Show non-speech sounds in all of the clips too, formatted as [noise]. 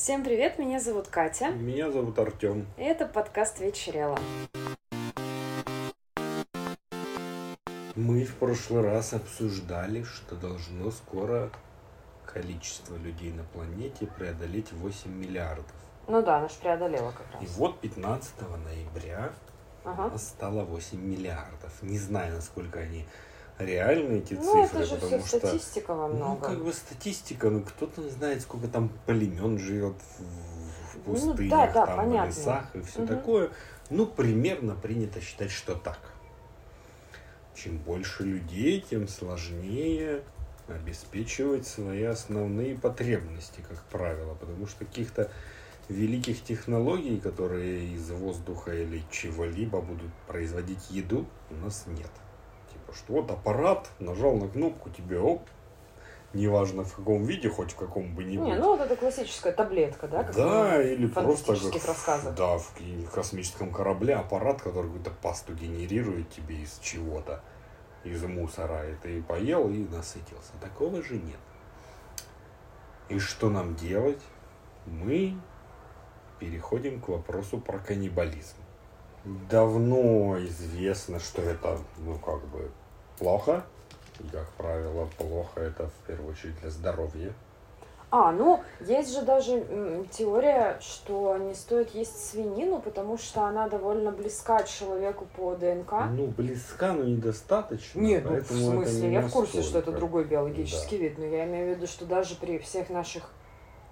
Всем привет, меня зовут Катя. Меня зовут Артем. И это подкаст «Вечерело». Мы в прошлый раз обсуждали, что должно скоро количество людей на планете преодолеть 8 миллиардов. Ну да, она же преодолела как раз. И вот 15 ноября Ага. у нас стало 8 миллиардов. Не знаю, насколько они реальны, эти Ну, цифры, это же потому все что... статистика во Ну, многом. как бы статистика, ну кто-то знает, сколько там племен живет в, в Ну, пустынях, да, да, там понятно. в лесах и все Мгм. такое. Ну, примерно принято считать, что так. Чем больше людей, тем сложнее обеспечивать свои основные потребности, как правило, потому что каких-то великих технологий, которые из воздуха или чего-либо будут производить еду, у нас нет. Что вот аппарат, нажал на кнопку, тебе оп, неважно в каком виде, хоть в каком бы ни Не, ну вот это классическая таблетка, да? как Да, или просто как, рассказах. да, в космическом корабле аппарат, который какую-то пасту генерирует тебе из чего-то, из мусора, и ты поел и насытился. Такого же нет. И что нам делать? Мы переходим к вопросу про каннибализм. Давно известно, что это, ну, как бы, плохо. И, как правило, плохо это в первую очередь для здоровья. А, ну, есть же даже теория, что не стоит есть свинину, потому что она довольно близка человеку по ДНК. Ну, близка, но недостаточно. Нет, ну в смысле, не я в курсе, что это настолько. другой биологический Да. вид, но я имею в виду, что даже при всех наших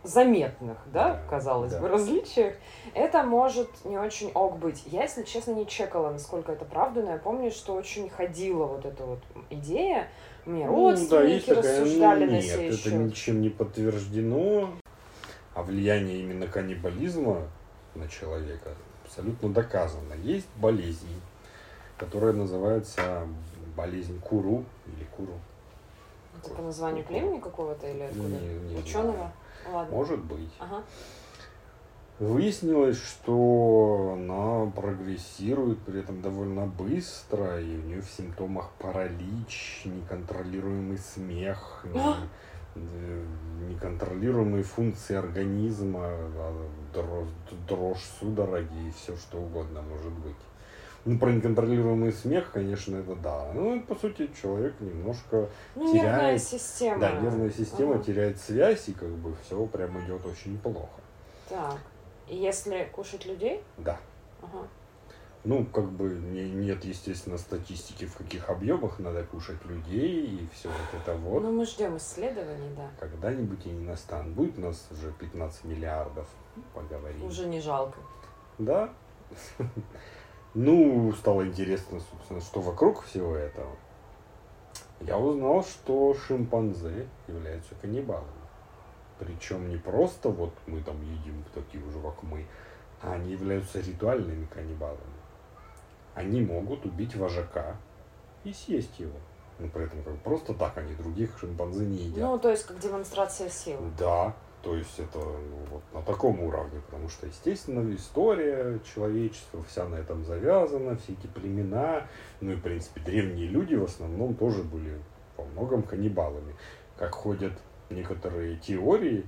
заметных, да, Да, казалось да. бы, различиях, это может не очень ок быть. Я, если честно, не чекала, насколько это правда, но я помню, что очень ходила вот эта вот идея. Меня Ну, да, родственники есть такая, рассуждали ну, на нет, сей это счет. ничем не подтверждено. А влияние именно каннибализма на человека абсолютно доказано. Есть болезни, которая называется болезнь Куру или Куру. Это по названию племени какого-то или откуда? Не- не Ученого? знаю. Ладно. Может быть. Ага. Выяснилось, что она прогрессирует при этом довольно быстро, и у нее в симптомах паралич, неконтролируемый смех, [gasps] не- неконтролируемые функции организма, а, дрожь, дрожь судороги и все что угодно может быть. Ну, про неконтролируемый смех, конечно, это да. Ну, по сути, человек немножко Ну, нервная теряет- система. да, нервная система Ага. теряет связь, и как бы все прям идет очень плохо. Так. И если кушать людей? Да. Ага. Ну, как бы не- нет, естественно, статистики, в каких объемах надо кушать людей и все вот это вот. Ну, мы ждем исследований, да. Когда-нибудь и не настанет. Будет у нас уже 15 миллиардов, поговорим. Уже не жалко. Да. Ну, стало интересно, собственно, что вокруг всего этого. Я узнал, что шимпанзе являются каннибалами. Причем не просто вот мы там едим такие уже как мы, а они являются ритуальными каннибалами. Они могут убить вожака и съесть его. Но при этом как бы просто так они других шимпанзе не едят. Ну, то есть, как демонстрация силы. Да, то есть это ну, вот на таком уровне, потому что, естественно, история человечества вся на этом завязана, все эти племена, ну и, в принципе, древние люди в основном тоже были во многом каннибалами. Как ходят некоторые теории,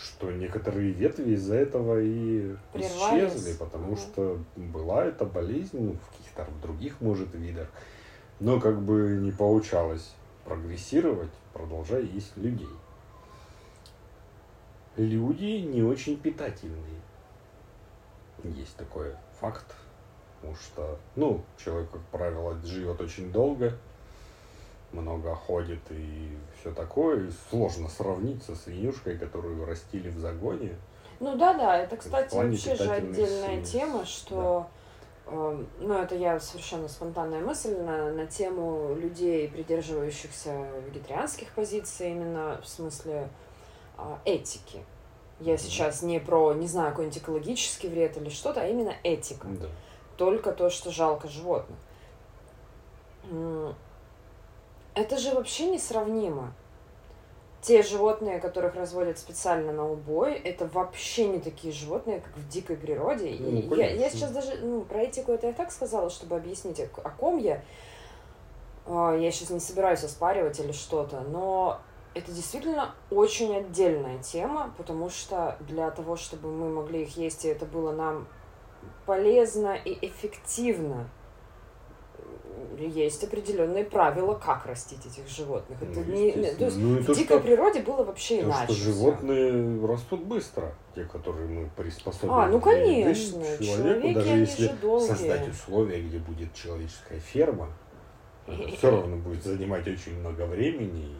что некоторые ветви из-за этого и Прервались. исчезли, потому Мгм. что была эта болезнь, ну, в каких-то других, может, видах, но как бы не получалось прогрессировать, продолжая есть людей. Люди не очень питательные. Есть такой факт, потому что, ну, человек, как правило, живет очень долго, много ходит и все такое, и сложно сравнить со свинюшкой, которую растили в загоне. Ну да, да, это, кстати, вообще же отдельная тема, что эм, ну, это я совершенно спонтанная мысль на, на тему людей, придерживающихся вегетарианских позиций, именно в смысле а, этики. Я сейчас не про, не знаю, какой-нибудь экологический вред или что-то, а именно этика. Да. только то, что жалко животных. Это же вообще несравнимо. Те животные, которых разводят специально на убой, это вообще не такие животные, как в дикой природе. И Ну, я, я конечно. сейчас даже ну, про этику это я так сказала, чтобы объяснить, о, о ком я. А, Я сейчас не собираюсь оспаривать или что-то, но это действительно очень отдельная тема, потому что для того, чтобы мы могли их есть, и это было нам полезно и эффективно, есть определенные правила, как растить этих животных. Ну, это не, естественно. то есть Ну, в то, дикой что- природе было вообще Потому иначе. что животные растут быстро, те, которые мы приспособили. А, ну конечно, Человеку, человеки, даже они если же долгие. создать условия, где будет человеческая ферма, [laughs] все равно будет занимать очень много времени.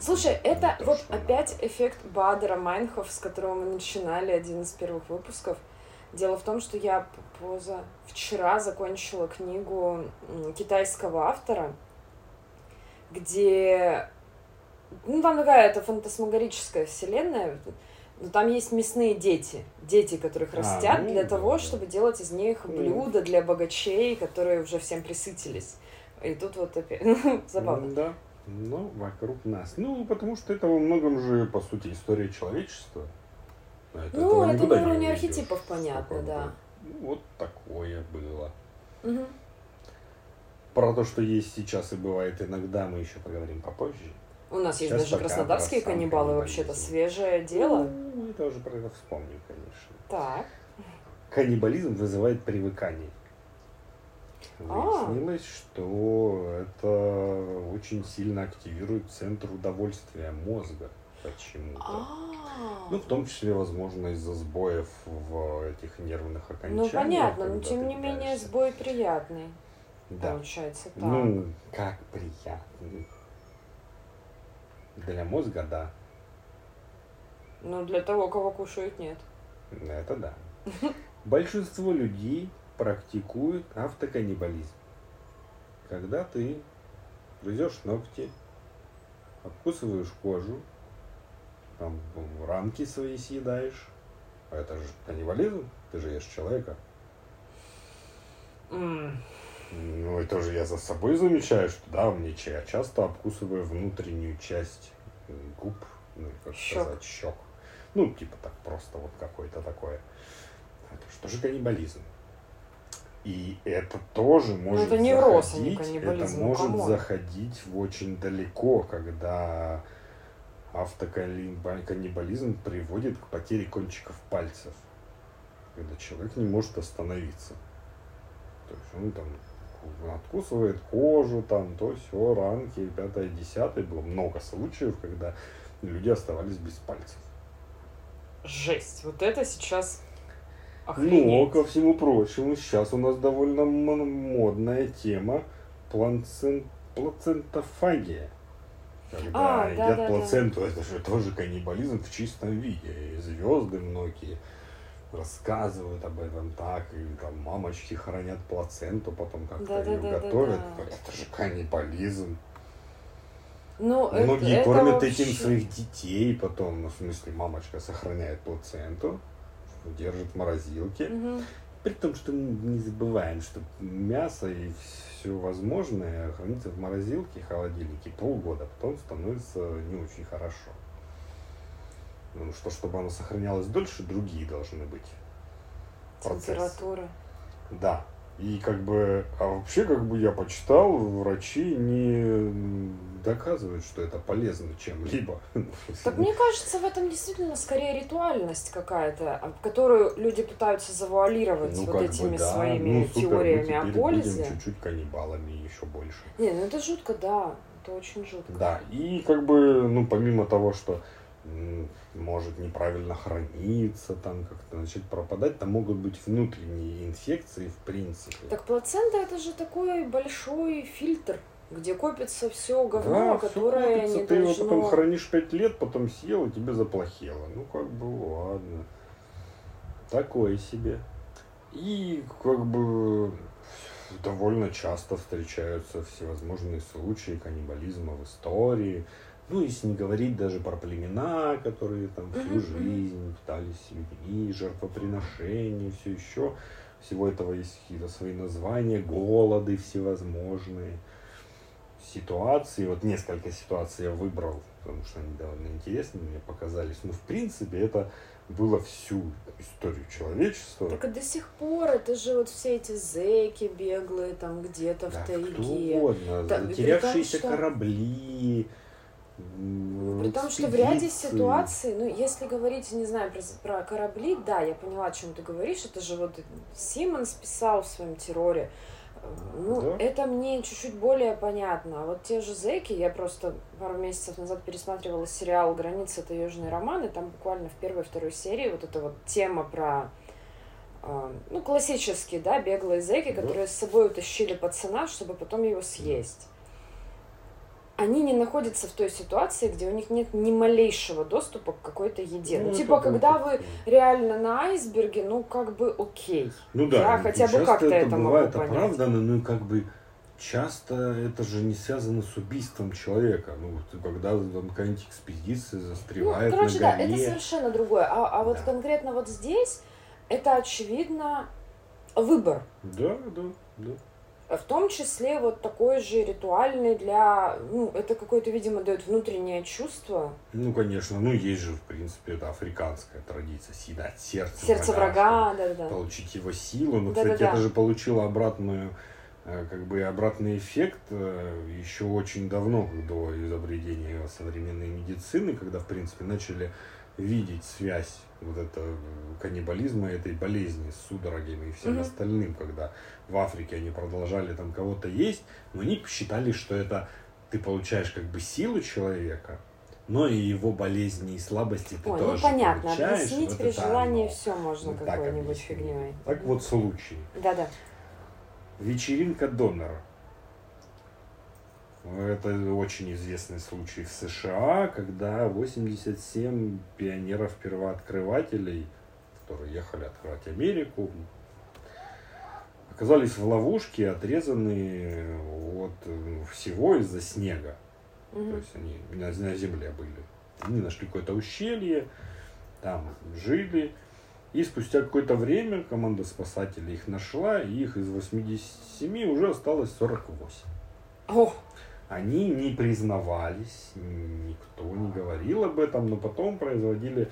Слушай, это то, вот опять эффект Бадера Майнхоф, с которого мы начинали один из первых выпусков. Дело в том, что я поза вчера закончила книгу китайского автора, где ну там такая это фантасмагорическая вселенная, но там есть мясные дети, дети, которых А, растят ну для да, того, да. чтобы делать из них Ну. блюда для богачей, которые уже всем присытились. И тут вот опять [laughs] забавно. Да, ну, вокруг нас. Ну, потому что это во многом же, по сути, история человечества. От Ну, этого это на не уровне архетипов понятно, да. Ну, вот такое было. Мгм. Про то, что есть сейчас и бывает иногда, мы еще поговорим попозже. У нас есть Сейчас даже пока краснодарские каннибалы, вообще-то свежее дело. Ну, мы тоже про это вспомним, конечно. Так. Каннибализм вызывает привыкание. А. Выяснилось, что это очень сильно активирует центр удовольствия мозга почему-то. А. Ну, в том числе, возможно, из-за сбоев в этих нервных окончаниях. Ну понятно, но тем не менее сбой приятный. Да. Получается так. Ну, как приятно. Для мозга, да. Но для того, кого кушают, нет. Это да. Большинство людей практикуют автоканнибализм. Когда ты грызешь ногти, обкусываешь кожу, там рамки свои съедаешь. А это же каннибализм, ты же ешь человека. М. Ну, это же я за собой замечаю, что да, мне я часто обкусываю внутреннюю часть губ, ну, как Щек. сказать, щек. Ну, типа так просто вот какое-то такое. Это что же каннибализм? И это тоже может Ну, это не заходить, это ну, может come on. заходить в очень далеко, когда автоканнибализм приводит к потере кончиков пальцев, когда человек не может остановиться. То есть он там откусывает кожу, там то все, ранки, пятое, десятое. Было много случаев, когда люди оставались без пальцев. Жесть. Вот это сейчас Но, охренеть. ко всему прочему, сейчас у нас довольно модная тема плацен- плацентофагия. Когда А, да, едят да, да. плаценту, это же тоже каннибализм в чистом виде. И звезды многие рассказывают об этом так, и там мамочки хранят плаценту, потом как-то Да, да, ее да, да, готовят. да. Это же каннибализм. Ну, это- Многие это кормят вообще- этим своих детей потом, ну, в смысле, мамочка сохраняет плаценту, держит в морозилке. Мгм. При том, что мы не забываем, что мясо и все возможное хранится в морозилке, холодильнике полгода, потом становится не очень хорошо. Потому что, чтобы оно сохранялось дольше, другие должны быть. процессы. Температура. Да. И как бы, а вообще, как бы я почитал, врачи не доказывают, что это полезно чем-либо. [laughs] Так мне кажется, в этом действительно скорее ритуальность какая-то, а, которую люди пытаются завуалировать Ну, вот как бы этими да. своими Ну, супер, теориями о пользе. Чуть-чуть каннибалами еще больше. Не, ну это жутко, да. Это очень жутко. Да, и как бы, ну, помимо того, что может неправильно храниться, там как-то начать пропадать, там могут быть внутренние инфекции, в принципе. Так плацента это же такой большой фильтр, где копится все говно, Да, которое копится, не ты его должно... потом хранишь пять лет, потом съел, и тебе заплохело. Ну, как бы, ладно. Такое себе. И, как бы, довольно часто встречаются всевозможные случаи каннибализма в истории. Ну, если не говорить даже про племена, которые там всю жизнь питались людьми, жертвоприношения, все еще. Всего этого есть какие-то свои названия, голоды всевозможные ситуации, вот несколько ситуаций я выбрал, потому что они довольно интересные мне показались. Но в принципе это было всю историю человечества. Так и до сих пор это же вот все эти зэки беглые там где-то Да, в кто тайге. угодно, Да, затерявшиеся что- корабли, При том, что в ряде ситуаций, ну, если говорить, не знаю, про, про корабли, да, я поняла, о чем ты говоришь. Это же вот Симонс писал в своем терроре. Ну, да. это мне чуть-чуть более понятно. А вот те же зэки, я просто пару месяцев назад пересматривала сериал «Граница» — это южный роман, и там буквально в первой и второй серии вот эта вот тема про а, ну, классические, да, беглые зэки, которые с собой утащили пацана, чтобы потом его съесть они не находятся в той ситуации, где у них нет ни малейшего доступа к какой-то еде. Ну, ну типа, когда вы реально на айсберге, ну, как бы окей. Ну да, я хотя бы как-то это, это бывает могу оправдано, ну, как бы часто это же не связано с убийством человека. Ну, когда там какая-нибудь экспедиция застревает ну, короче, на горе. да, это совершенно другое. А, а вот да. конкретно вот здесь это, очевидно, выбор. Да, да, да в том числе вот такой же ритуальный для, ну, это какое-то, видимо, дает внутреннее чувство. Ну, конечно, ну, есть же, в принципе, это африканская традиция, съедать сердце, сердце врага, да, да. получить его силу. Но, да, кстати, да, да. это же получило обратную, э, как бы обратный эффект э, еще очень давно, до изобретения современной медицины, когда, в принципе, начали видеть связь вот это каннибализма, этой болезни с судорогами и всем mm-hmm. остальным, когда в Африке они продолжали там кого-то есть, но они посчитали, что это ты получаешь как бы силу человека, но и его болезни и слабости ты Ой, ну тоже ну понятно, получаешь. объяснить вот при желании оно. все можно ну, какой-нибудь фигней. Так вот случай. Да-да. Вечеринка донора. Это очень известный случай в США, когда 87 пионеров-первооткрывателей, которые ехали открывать Америку, оказались в ловушке, отрезанные от э, всего из-за снега. Угу. То есть они на, на земле были. Они нашли какое-то ущелье, там жили. И спустя какое-то время команда спасателей их нашла, и их из 87 уже осталось 48. Ох! Они не признавались, никто не говорил об этом, но потом производили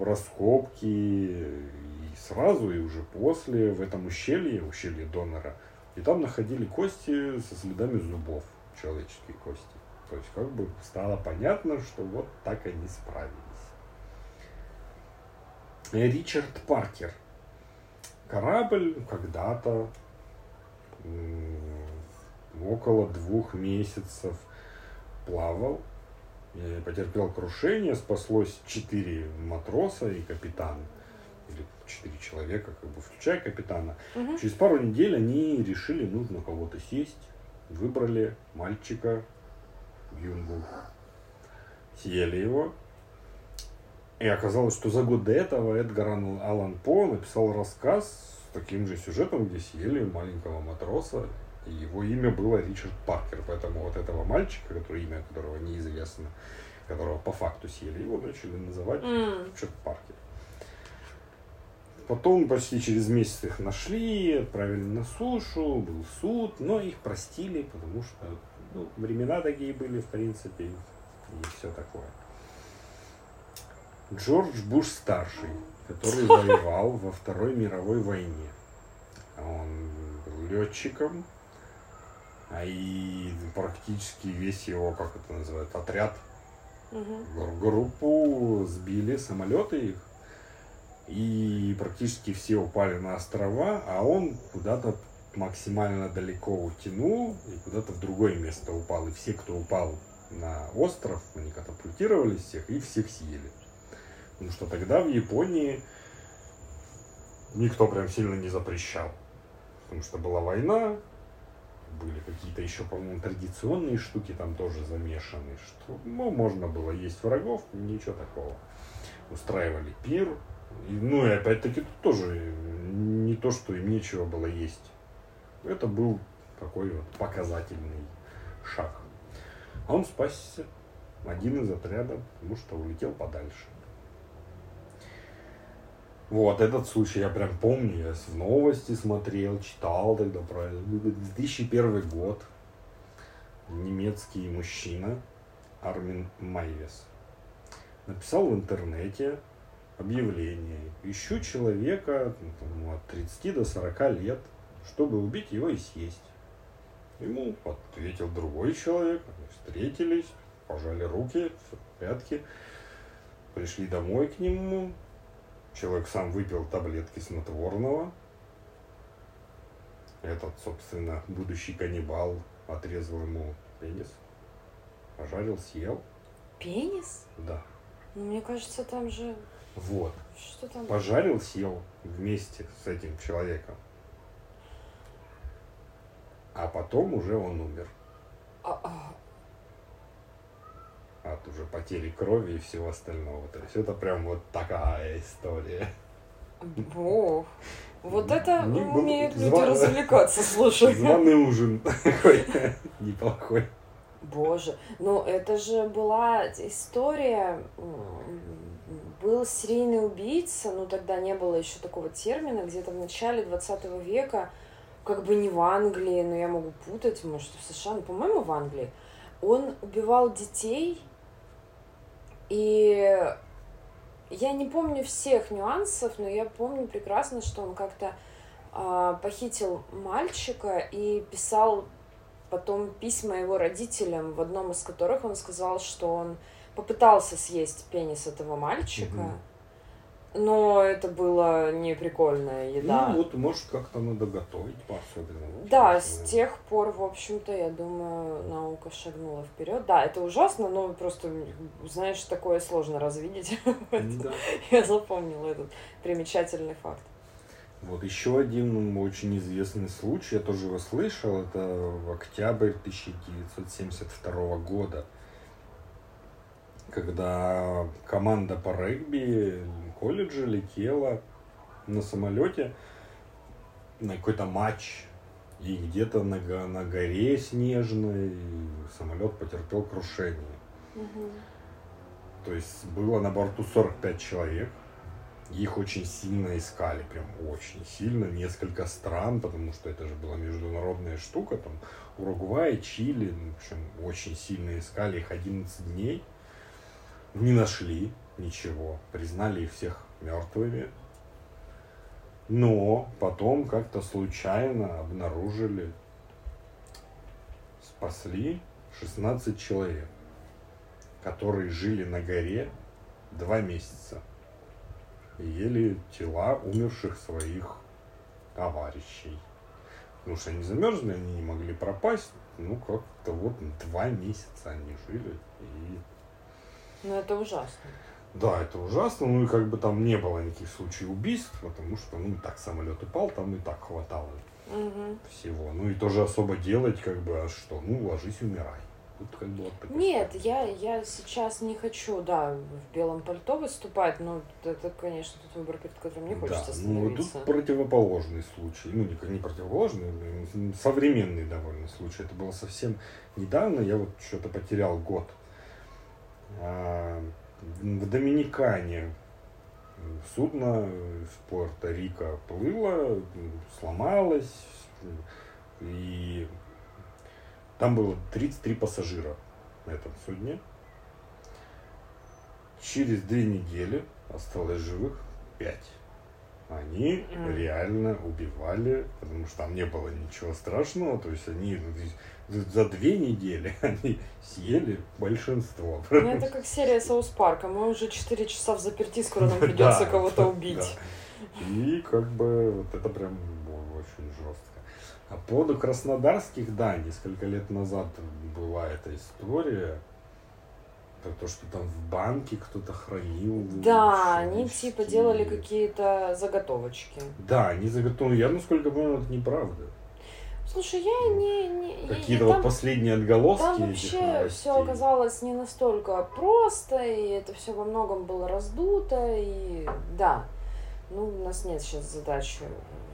раскопки и сразу, и уже после в этом ущелье, ущелье донора, и там находили кости со следами зубов, человеческие кости. То есть как бы стало понятно, что вот так они справились. Ричард Паркер. Корабль когда-то около двух месяцев плавал, потерпел крушение, спаслось четыре матроса и капитан. Или четыре человека, как бы включая капитана. Угу. Через пару недель они решили, нужно кого-то сесть. Выбрали мальчика Юнгу. Съели его. И оказалось, что за год до этого Эдгар Аллан По написал рассказ с таким же сюжетом, где съели маленького матроса и его имя было Ричард Паркер. Поэтому вот этого мальчика, который, имя которого неизвестно, которого по факту съели, его начали называть mm. Ричард Паркер. Потом почти через месяц их нашли, отправили на сушу, был суд, но их простили, потому что ну, времена такие были, в принципе, и все такое. Джордж Буш старший, который [laughs] воевал во Второй мировой войне. Он был летчиком, и практически весь его, как это называют, отряд, угу. группу сбили самолеты их, и практически все упали на острова, а он куда-то максимально далеко утянул и куда-то в другое место упал. И все, кто упал на остров, они катапультировались всех и всех съели. Потому что тогда в Японии никто прям сильно не запрещал. Потому что была война, были какие-то еще, по-моему, традиционные штуки там тоже замешаны, что ну, можно было есть врагов, ничего такого. Устраивали пир. И, ну и опять-таки тут тоже не то, что им нечего было есть. Это был такой вот показательный шаг. А он спасся, один из отрядов, потому что улетел подальше. Вот, этот случай я прям помню, я в новости смотрел, читал тогда про 2001 год. Немецкий мужчина Армин Майвес написал в интернете объявление. Ищу человека ну, там, от 30 до 40 лет, чтобы убить его и съесть. Ему ответил другой человек, они встретились, пожали руки, все в порядке. Пришли домой к нему. Человек сам выпил таблетки снотворного. Этот, собственно, будущий каннибал отрезал ему пенис. Пожарил, съел. Пенис? Да. Ну, мне кажется, там же... Вот. Что там? Пожарил, съел вместе с этим человеком. А потом уже он умер. А, а, От уже потери крови и всего остального. То есть это прям вот такая история. Ох, вот это Не был- умеют люди зва- развлекаться, слушай. Званый ужин такой [laughs] неплохой. Боже, ну это же была история, был серийный убийца, ну тогда не было еще такого термина, где-то в начале 20 века, как бы не в Англии, но я могу путать, может в США, но, по-моему, в Англии. Он убивал детей, и я не помню всех нюансов, но я помню прекрасно, что он как-то а, похитил мальчика и писал потом письма его родителям, в одном из которых он сказал, что он попытался съесть пенис этого мальчика, Мгм. Но это было не прикольная еда. Ну вот, может, как-то надо готовить по-особенному. Да, с тех пор, в общем-то, я думаю, наука шагнула вперед. Да, это ужасно, но просто, знаешь, такое сложно развидеть. [laughs] Да. Я запомнила этот примечательный факт. Вот еще один очень известный случай, я тоже его слышал, это в октябрь 1972 года, когда команда по регби колледжа летела на самолете на какой-то матч, и где-то на, на горе снежной самолет потерпел крушение. То есть было на борту 45 человек. Их очень сильно искали, прям очень сильно, несколько стран, потому что это же была международная штука, там Уругвай, Чили, ну, в общем, очень сильно искали их 11 дней. Не нашли ничего, признали их всех мертвыми. Но потом как-то случайно обнаружили, спасли 16 человек которые жили на горе два месяца и ели тела умерших своих товарищей. Потому что они замерзли, они не могли пропасть. Ну, как-то вот два месяца они жили. И Ну, это ужасно. Да, это ужасно. Ну и как бы там не было никаких случаев убийств, потому что, ну, и так самолет упал, там и так хватало Мгм. всего. Ну и тоже особо делать, как бы, а что? Ну, ложись, умирай. Тут как бы вот Нет, я, я сейчас не хочу, да, в белом пальто выступать, но это, конечно, тот выбор, перед которым не хочется да, ну остановиться. тут противоположный случай. Ну, не, не противоположный, современный довольно случай. Это было совсем недавно, я вот что-то потерял год. В Доминикане судно в Пуэрто-Рико плыло, сломалось, и там было 33 пассажира на этом судне. Через две недели осталось живых 5. Они реально убивали, потому что там не было ничего страшного. То есть они ну, за- две недели [laughs] они съели большинство. Ну, это как серия Соус Парка. Мы уже 4 часа в заперти, скоро нам [laughs] придется кого-то [laughs] убить. И как бы вот это прям очень жестко. А по поводу краснодарских, да, несколько лет назад была эта история. Про то, что там в банке кто-то хранил. Да, они типа делали какие-то заготовочки. Да, они заготовлены. Я, насколько понял, это неправда. Слушай, я не... не Какие-то там- вот последние отголоски Там вообще все оказалось не настолько просто, и это все во многом было раздуто, и да. Ну, у нас нет сейчас задачи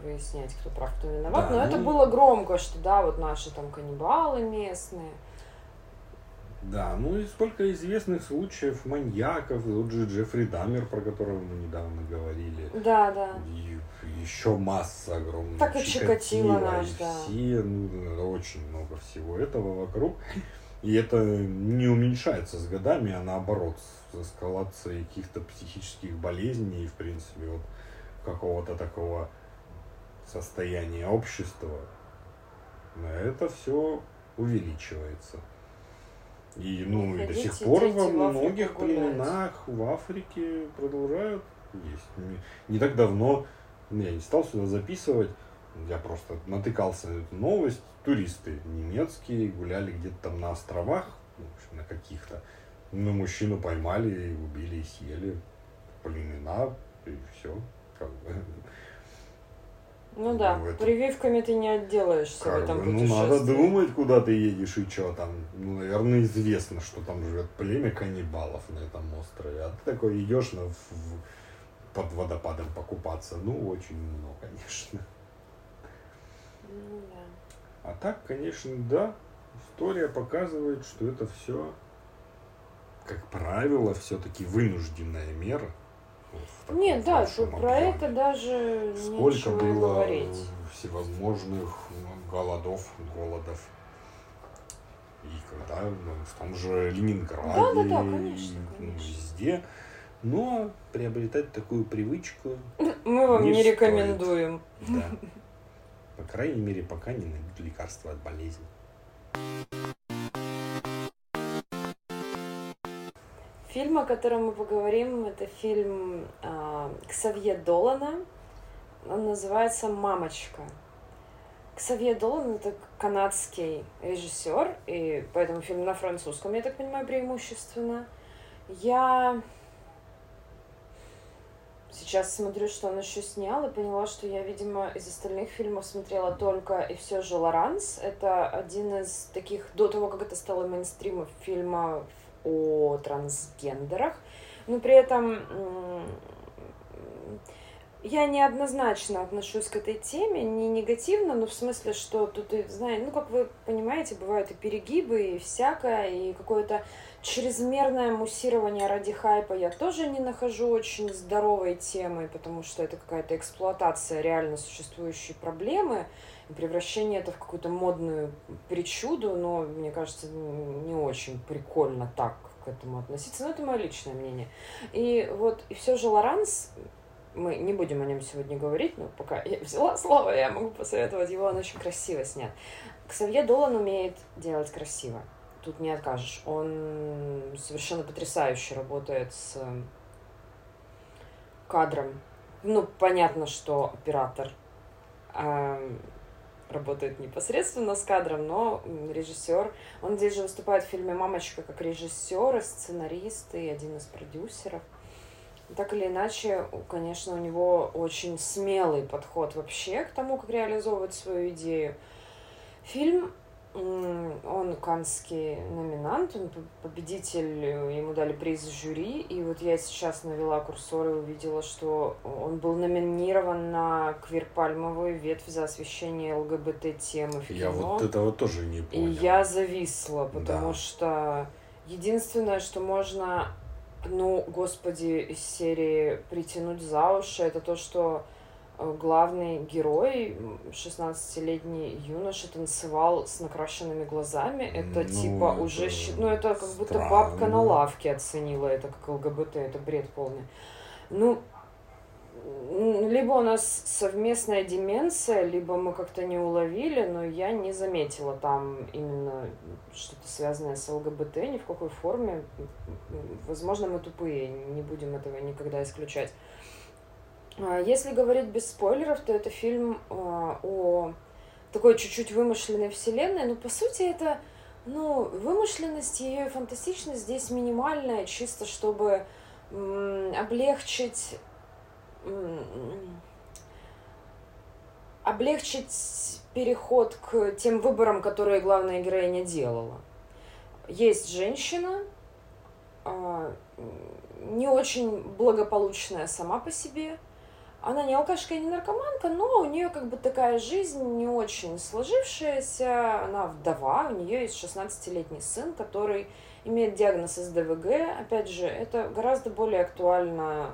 выяснять, кто прав, кто виноват, Да, но это ну- было громко, что да, вот наши там каннибалы местные. Да, ну и сколько известных случаев маньяков, вот же Джеффри Даммер, про которого мы недавно говорили. Да, да. И еще масса огромная. Так и Чикатило наш, да. Все, ну, очень много всего этого вокруг. И это не уменьшается с годами, а наоборот, с эскалацией каких-то психических болезней и, в принципе, вот какого-то такого состояния общества, это все увеличивается. И, ну, и до Ходите, сих пор во многих племенах в Африке продолжают есть. Не, не так давно, я не стал сюда записывать, я просто натыкался на эту новость. Туристы немецкие гуляли где-то там на островах, ну, в общем, на каких-то. Ну, мужчину поймали, убили и съели. Племена, и все. Как бы. Ну Ну, да, это- прививками ты не отделаешься в Как этом бы, ну, надо думать, куда ты едешь и что там. Ну, наверное, известно, что там живет племя каннибалов на этом острове. А ты такой идешь на, в- в- под водопадом покупаться. Ну, очень умно, конечно. Ну да. А так, конечно, да, история показывает, что это все, как правило, все-таки вынужденная мера. Вот таком Нет, да, про это даже Сколько было говорить. всевозможных ну, голодов, голодов. И когда ну, в том же Ленинграде, Да-да-да, и, конечно, ну, конечно. везде. Но приобретать такую привычку, Мы вам не не, рекомендуем. да. По крайней мере, пока не найдут лекарства от болезни. Фильм, о котором мы поговорим, это фильм а, Ксавье Долана. Он называется «Мамочка». Ксавье Долан — это канадский режиссер, и поэтому фильм на французском, я так понимаю, преимущественно. Я сейчас смотрю, что он еще снял, и поняла, что я, видимо, из остальных фильмов смотрела только «И все же Лоранс». Это один из таких, до того, как это стало мейнстримом, фильмов о трансгендерах. Но при этом я неоднозначно отношусь к этой теме, не негативно, но в смысле, что тут, знаете, ну, как вы понимаете, бывают и перегибы, и всякое, и какое-то чрезмерное муссирование ради хайпа я тоже не нахожу очень здоровой темой, потому что это какая-то эксплуатация реально существующей проблемы, и превращение это в какую-то модную причуду, но мне кажется, не очень прикольно так к этому относиться, но это мое личное мнение. И вот, и все же Лоранс, мы не будем о нем сегодня говорить, но пока [laughs] я взяла слово, я могу посоветовать его, он очень красиво снят. Ксавье Долан умеет делать красиво, тут не откажешь. Он совершенно потрясающе работает с кадром. Ну, понятно, что оператор эм, работает непосредственно с кадром, но режиссер, он здесь же выступает в фильме «Мамочка» как режиссер, и сценарист и один из продюсеров. Так или иначе, конечно, у него очень смелый подход вообще к тому, как реализовывать свою идею. Фильм, он канский номинант, он победитель, э, ему дали приз жюри, и вот я сейчас навела курсор и увидела, что он был номинирован на квирпальмовую ветвь за освещение ЛГБТ-темы в Я кино. вот этого тоже не И понял. я зависла, потому Да. что единственное, что можно, ну, господи, из серии притянуть за уши, это то, что э, главный герой, м, 16-летний юноша, танцевал с накрашенными глазами. Это Ну, типа это уже... Ну, это как будто странно. бабка на лавке оценила это как ЛГБТ. Это бред полный. Ну, либо у нас совместная деменция, либо мы как-то не уловили, но я не заметила там именно что-то связанное с ЛГБТ ни в какой форме. Возможно, мы тупые, не будем этого никогда исключать. А, Если говорить без спойлеров, то это фильм а, о такой чуть-чуть вымышленной вселенной, но по сути это ну, вымышленность ее фантастичность здесь минимальная, чисто чтобы облегчить облегчить переход к тем выборам, которые главная героиня делала. Есть женщина, а, не очень благополучная сама по себе. Она не алкашка и не наркоманка, но у нее как бы такая жизнь не очень сложившаяся. Она вдова, у нее есть 16-летний сын, который имеет диагноз СДВГ. Опять же, это гораздо более актуально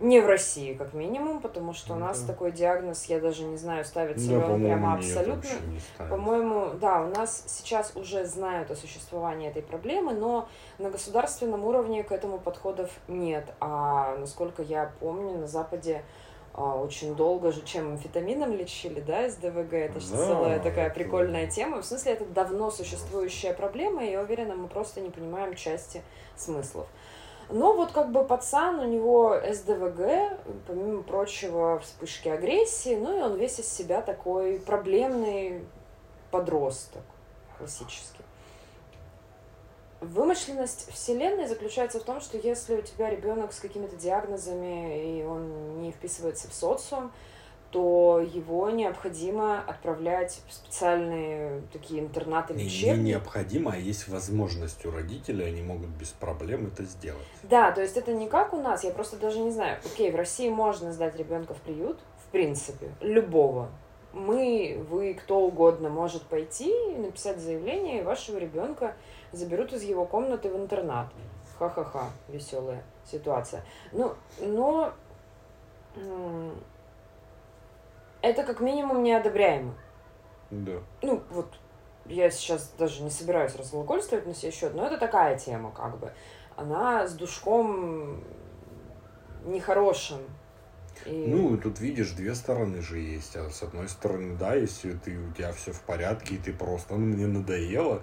не в России, как минимум, потому что у Ну нас да. такой диагноз, я даже не знаю, ставится ли Да, он по-моему, прямо абсолютно. По-моему, да, у нас сейчас уже знают о существовании этой проблемы, но на государственном уровне к этому подходов нет. А насколько я помню, на Западе а, очень долго же, чем амфетамином лечили, да, СДВГ. Это же Да, целая такая это- прикольная тема. В смысле, это давно существующая проблема, и я уверена, мы просто не понимаем части смыслов. Но вот как бы пацан, у него СДВГ, помимо прочего, вспышки агрессии, ну и он весь из себя такой проблемный подросток классический. Вымышленность Вселенной заключается в том, что если у тебя ребенок с какими-то диагнозами, и он не вписывается в социум, то его необходимо отправлять в специальные такие интернаты Не, не лечебные. необходимо, а есть возможность у родителей, они могут без проблем это сделать. Да, то есть это не как у нас, я просто даже не знаю. Окей, в России можно сдать ребенка в приют, в принципе, любого. Мы, вы, кто угодно может пойти и написать заявление, и вашего ребенка заберут из его комнаты в интернат. Ха-ха-ха, веселая ситуация. Ну, но это как минимум неодобряемо. Да. Ну, вот я сейчас даже не собираюсь разглагольствовать на сей счет, но это такая тема, как бы. Она с душком нехорошим. И... Ну, тут видишь, две стороны же есть. А с одной стороны, да, если ты, у тебя все в порядке, и ты просто, ну, мне надоело,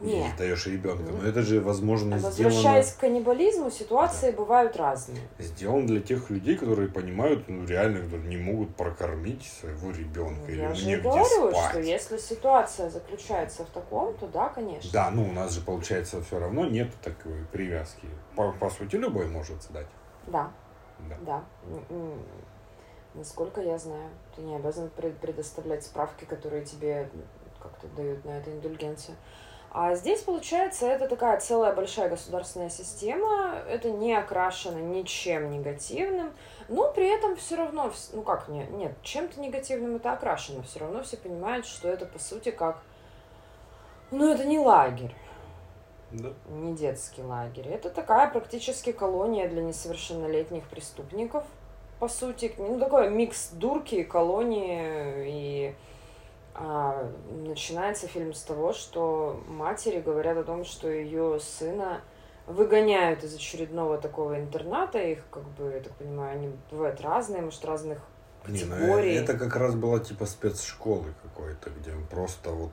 и Не. сдаешь ребенка. Но это же, возможно, сделано, Возвращаясь к каннибализму, ситуации бывают разные. сделано для тех людей, которые понимают, ну, реально, которые не могут прокормить своего ребенка. Ну, или Я же и говорю, спать. что если ситуация заключается в таком, то да, конечно. Да, ну у нас же получается все равно нет такой привязки. По, по сути, любой может сдать. Да, Да. да. Насколько я знаю, ты не обязан пред- предоставлять справки, которые тебе как-то дают на это индульгенцию. А здесь, получается, это такая целая большая государственная система, это не окрашено ничем негативным, но при этом все равно, ну как, не, нет, чем-то негативным это окрашено, все равно все понимают, что это по сути как, ну это не лагерь Да. не детский лагерь. Это такая практически колония для несовершеннолетних преступников. По сути, ну, такой микс дурки, колонии и а, начинается фильм с того, что матери говорят о том, что ее сына выгоняют из очередного такого интерната. Их, как бы, я так понимаю, они бывают разные, может, разных Не, ну, категорий. это как раз была типа спецшколы какой-то, где просто вот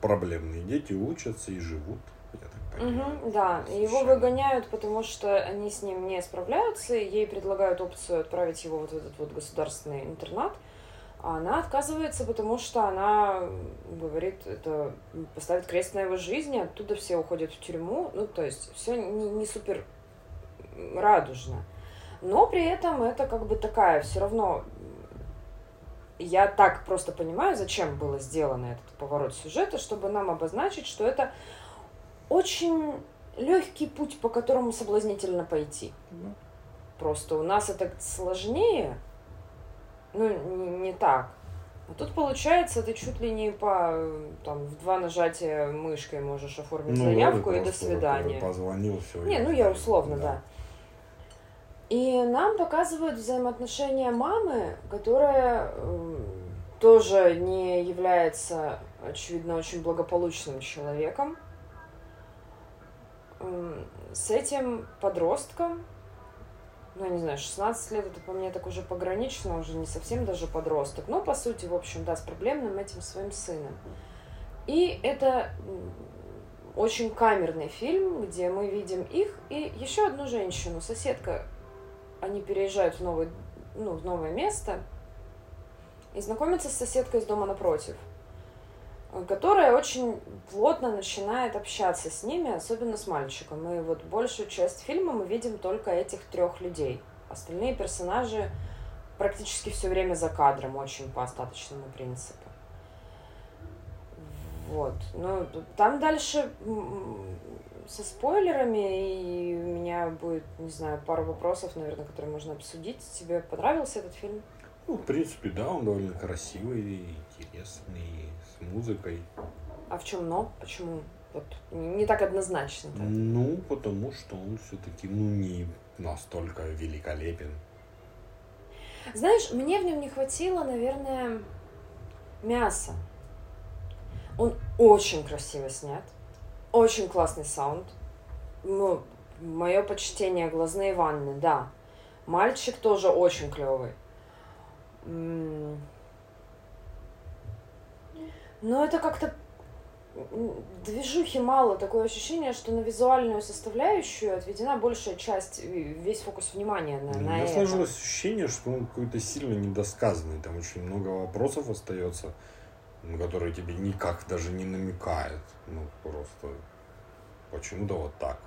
проблемные дети учатся и живут. Я так понимаю. Мгм, да, и его Совершенно. выгоняют, потому что они с ним не справляются, ей предлагают опцию отправить его вот в этот вот государственный интернат, а она отказывается, потому что она говорит, это поставит крест на его жизни, оттуда все уходят в тюрьму, ну, то есть все не, не супер радужно. Но при этом это как бы такая все равно я так просто понимаю, зачем было сделано этот поворот сюжета, чтобы нам обозначить, что это очень легкий путь, по которому соблазнительно пойти. Просто у нас это сложнее, ну, не, не так. А тут получается, ты чуть ли не по э, там, в два нажатия мышкой можешь оформить Ну, заявку да, и до свидания. Позвонил, все. Не, ну я условно, да. И нам показывают взаимоотношения мамы, которая м, тоже не является, очевидно, очень благополучным человеком. М, С этим подростком, ну, я не знаю, 16 лет, это по мне так уже погранично, уже не совсем даже подросток, но, по сути, в общем, да, с проблемным этим своим сыном. И это очень камерный фильм, где мы видим их и еще одну женщину, соседка. Они переезжают в, новый, ну, в новое место и знакомятся с соседкой из дома напротив, которая очень плотно начинает общаться с ними, особенно с мальчиком. И вот большую часть фильма мы видим только этих трех людей. Остальные персонажи практически все время за кадром, очень по остаточному принципу. Вот. Ну, там дальше со спойлерами, и у меня будет, не знаю, пару вопросов, наверное, которые можно обсудить. Тебе понравился этот фильм? Ну, в принципе, да, он довольно красивый, интересный, с музыкой. А в чем но? Почему? Вот не не так однозначно. -то. Ну, потому что он все-таки, ну, не настолько великолепен. Знаешь, мне в нем не хватило, наверное, мяса. Он очень красиво снят, очень классный саунд. Ну, мое почтение, глазные ванны, да. Мальчик тоже очень клевый. Но это как-то движухи мало, такое ощущение, что на визуальную составляющую отведена большая часть, весь фокус внимания на, на это. сложилось ощущение, что он какой-то сильно недосказанный. Там очень много вопросов остается, на которые тебе никак даже не намекает. Ну, просто почему-то вот так.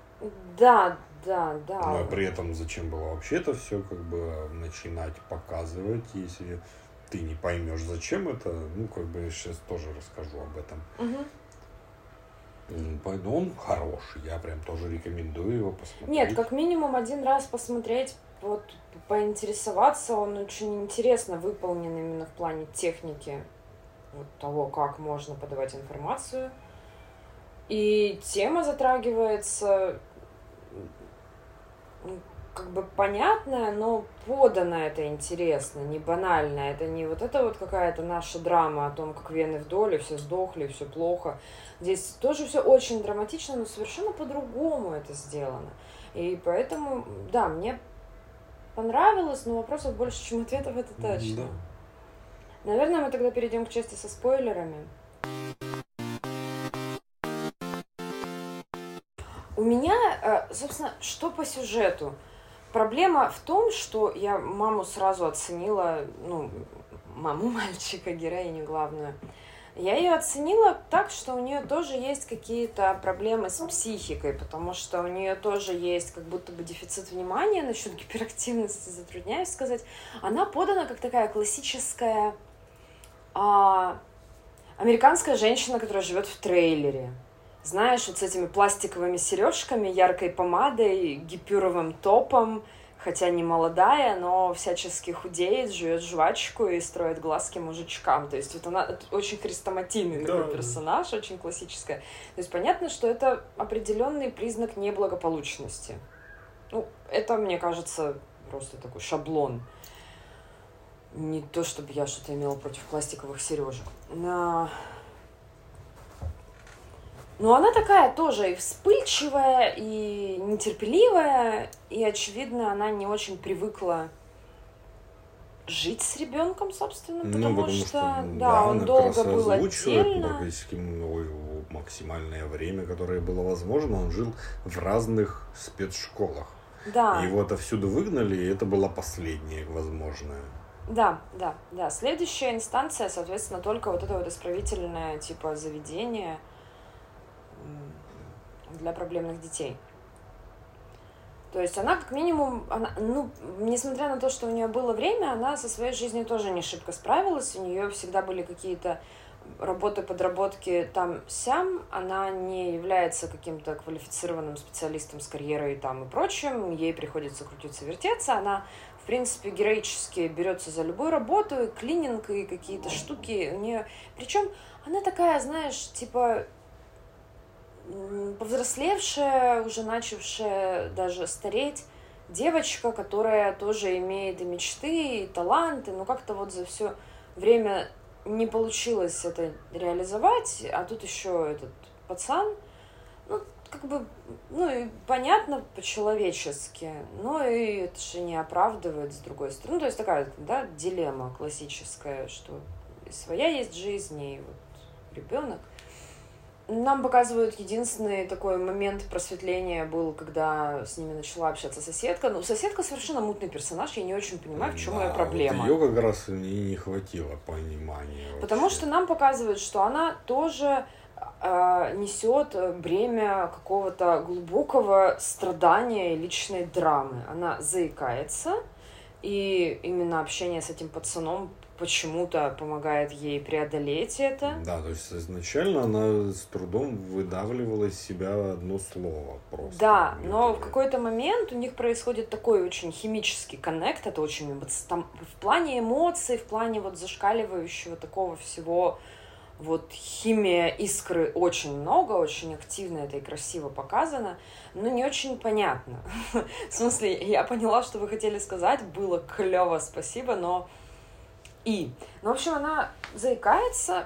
Да, да, да. Но при этом зачем было вообще это все как бы начинать показывать, если ты не поймешь, зачем это, ну, как бы я сейчас тоже расскажу об этом. М, Поэтому он хороший, я прям тоже рекомендую его посмотреть. Нет, как минимум один раз посмотреть, вот поинтересоваться, он очень интересно выполнен именно в плане техники вот того, как можно подавать информацию. И тема затрагивается как бы понятная, но подано это интересно, не банально. Это не вот это вот какая-то наша драма о том, как вены вдоль, и все сдохли, все плохо. Здесь тоже все очень драматично, но совершенно по-другому это сделано. И поэтому, да, мне понравилось, но вопросов больше, чем ответов, это точно. Да. Наверное, мы тогда перейдем к части со спойлерами. У меня, э, собственно, что по сюжету? Проблема в том, что я маму сразу оценила, ну, маму [laughs] мальчика, героиню главную. Я ее оценила так, что у нее тоже есть какие-то проблемы с психикой, потому что у нее тоже есть как будто бы дефицит внимания насчет гиперактивности, затрудняюсь сказать. Она подана как такая классическая а, американская женщина, которая живет в трейлере. Знаешь, вот с этими пластиковыми сережками, яркой помадой, гипюровым топом, хотя не молодая, но всячески худеет, жует жвачку и строит глазки мужичкам. То есть вот она очень хрестоматийный Да, такой персонаж, очень классическая. То есть понятно, что это определенный признак неблагополучности. Ну, это, мне кажется, просто такой шаблон. Не то, чтобы я что-то имела против пластиковых сережек. Но... Но она такая тоже и вспыльчивая, и нетерпеливая, и, очевидно, она не очень привыкла жить с ребенком, собственно, Ну, потому, потому что, да, он долго был отдельно. ну, максимальное время, которое было возможно, он жил в разных спецшколах. Да. Его отовсюду выгнали, и это было последнее возможное. Да, да, да. Следующая инстанция, соответственно, только вот это вот исправительное типа заведение для проблемных детей. То есть она как минимум, она, ну, несмотря на то, что у нее было время, она со своей жизнью тоже не шибко справилась. У нее всегда были какие-то работы, подработки там-сям. Она не является каким-то квалифицированным специалистом с карьерой там и прочим. Ей приходится крутиться, вертеться. Она в принципе, героически берется за любую работу, клининг, и какие-то штуки у нее. Причем она такая, знаешь, типа повзрослевшая, уже начавшая даже стареть девочка, которая тоже имеет и мечты, и таланты, но как-то вот за все время не получилось это реализовать, а тут еще этот пацан, ну, как бы, ну, и понятно по-человечески, но и это же не оправдывает с другой стороны. Ну, то есть такая, да, дилемма классическая, что своя есть жизнь, и вот ребенок. Нам показывают единственный такой момент просветления был, когда с ними начала общаться соседка. Ну, соседка совершенно мутный персонаж, я не очень понимаю, в чем Да, ее проблема. Вот ее как раз и не хватило понимания. Потому вообще. что нам показывают, что она тоже э, несет бремя какого-то глубокого страдания и личной драмы. Она заикается, и именно общение с этим пацаном почему-то помогает ей преодолеть это. Да, то есть изначально она с трудом выдавливала из себя одно слово просто. Да, но в какой-то момент у них происходит такой очень химический коннект, это очень там, в плане эмоций, в плане вот зашкаливающего такого всего, вот химия искры очень много, очень активно это и красиво показано, но не очень понятно. [laughs] В смысле, я поняла, что вы хотели сказать, было клево, спасибо, но и. Ну, в общем, она заикается,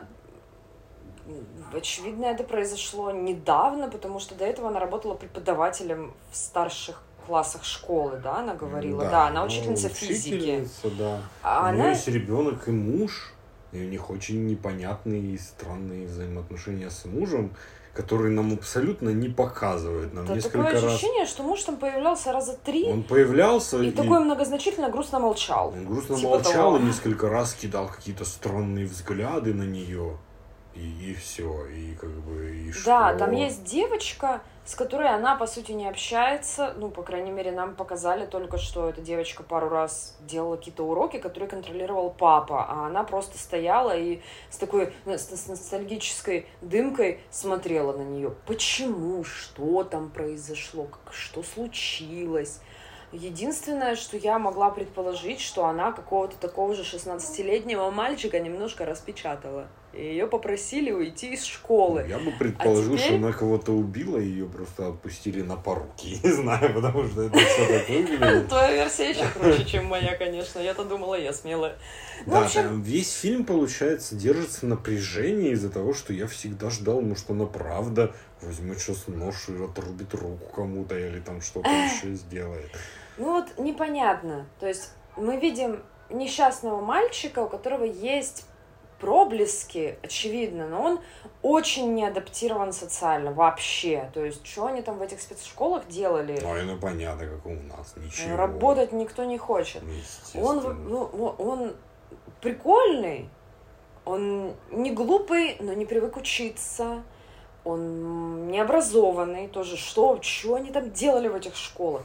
Очевидно, это произошло недавно, потому что до этого она работала преподавателем в старших классах школы, да, она говорила. Да, Да, она ну, учительница физики. учительница, да. А У нее она... есть ребенок и муж, и у них очень непонятные и странные взаимоотношения с мужем, которые нам абсолютно не показывают. Нам Да, несколько такое раз ощущение, что муж там появлялся раза три он появлялся и, такой многозначительно грустно молчал. он грустно типа молчал того. и несколько раз кидал какие-то странные взгляды на нее. И, и все, и как бы и Да, что? там есть девочка, с которой она, по сути, не общается. Ну, по крайней мере, нам показали только, что эта девочка пару раз делала какие-то уроки, которые контролировал папа, а она просто стояла и с такой ну, с, с ностальгической дымкой смотрела на нее. Почему? Что там произошло? Как, что случилось? Единственное, что я могла предположить, что она какого-то такого же 16-летнего мальчика немножко распечатала. И ее попросили уйти из школы. Я бы предположил, А теперь- что она кого-то убила, и ее просто отпустили на поруки. [laughs] Не знаю, потому что это все так выглядит. [laughs] Твоя версия еще круче, чем моя, конечно. Я-то думала, я смелая. Ну, Да, общем- там весь фильм, получается, держится напряжение из-за того, что я всегда ждал, может, она правда возьмет сейчас нож и отрубит руку кому-то или там что-то еще сделает. Ну вот непонятно. То есть мы видим несчастного мальчика, у которого есть проблески, очевидно, но он очень не адаптирован социально вообще. То есть, что они там в этих спецшколах делали? Ой, ну понятно, как у нас, ничего. Работать никто не хочет. Ну, Он, естественно. ну, он прикольный, он не глупый, но не привык учиться. Он необразованный тоже. Что, что они там делали в этих школах?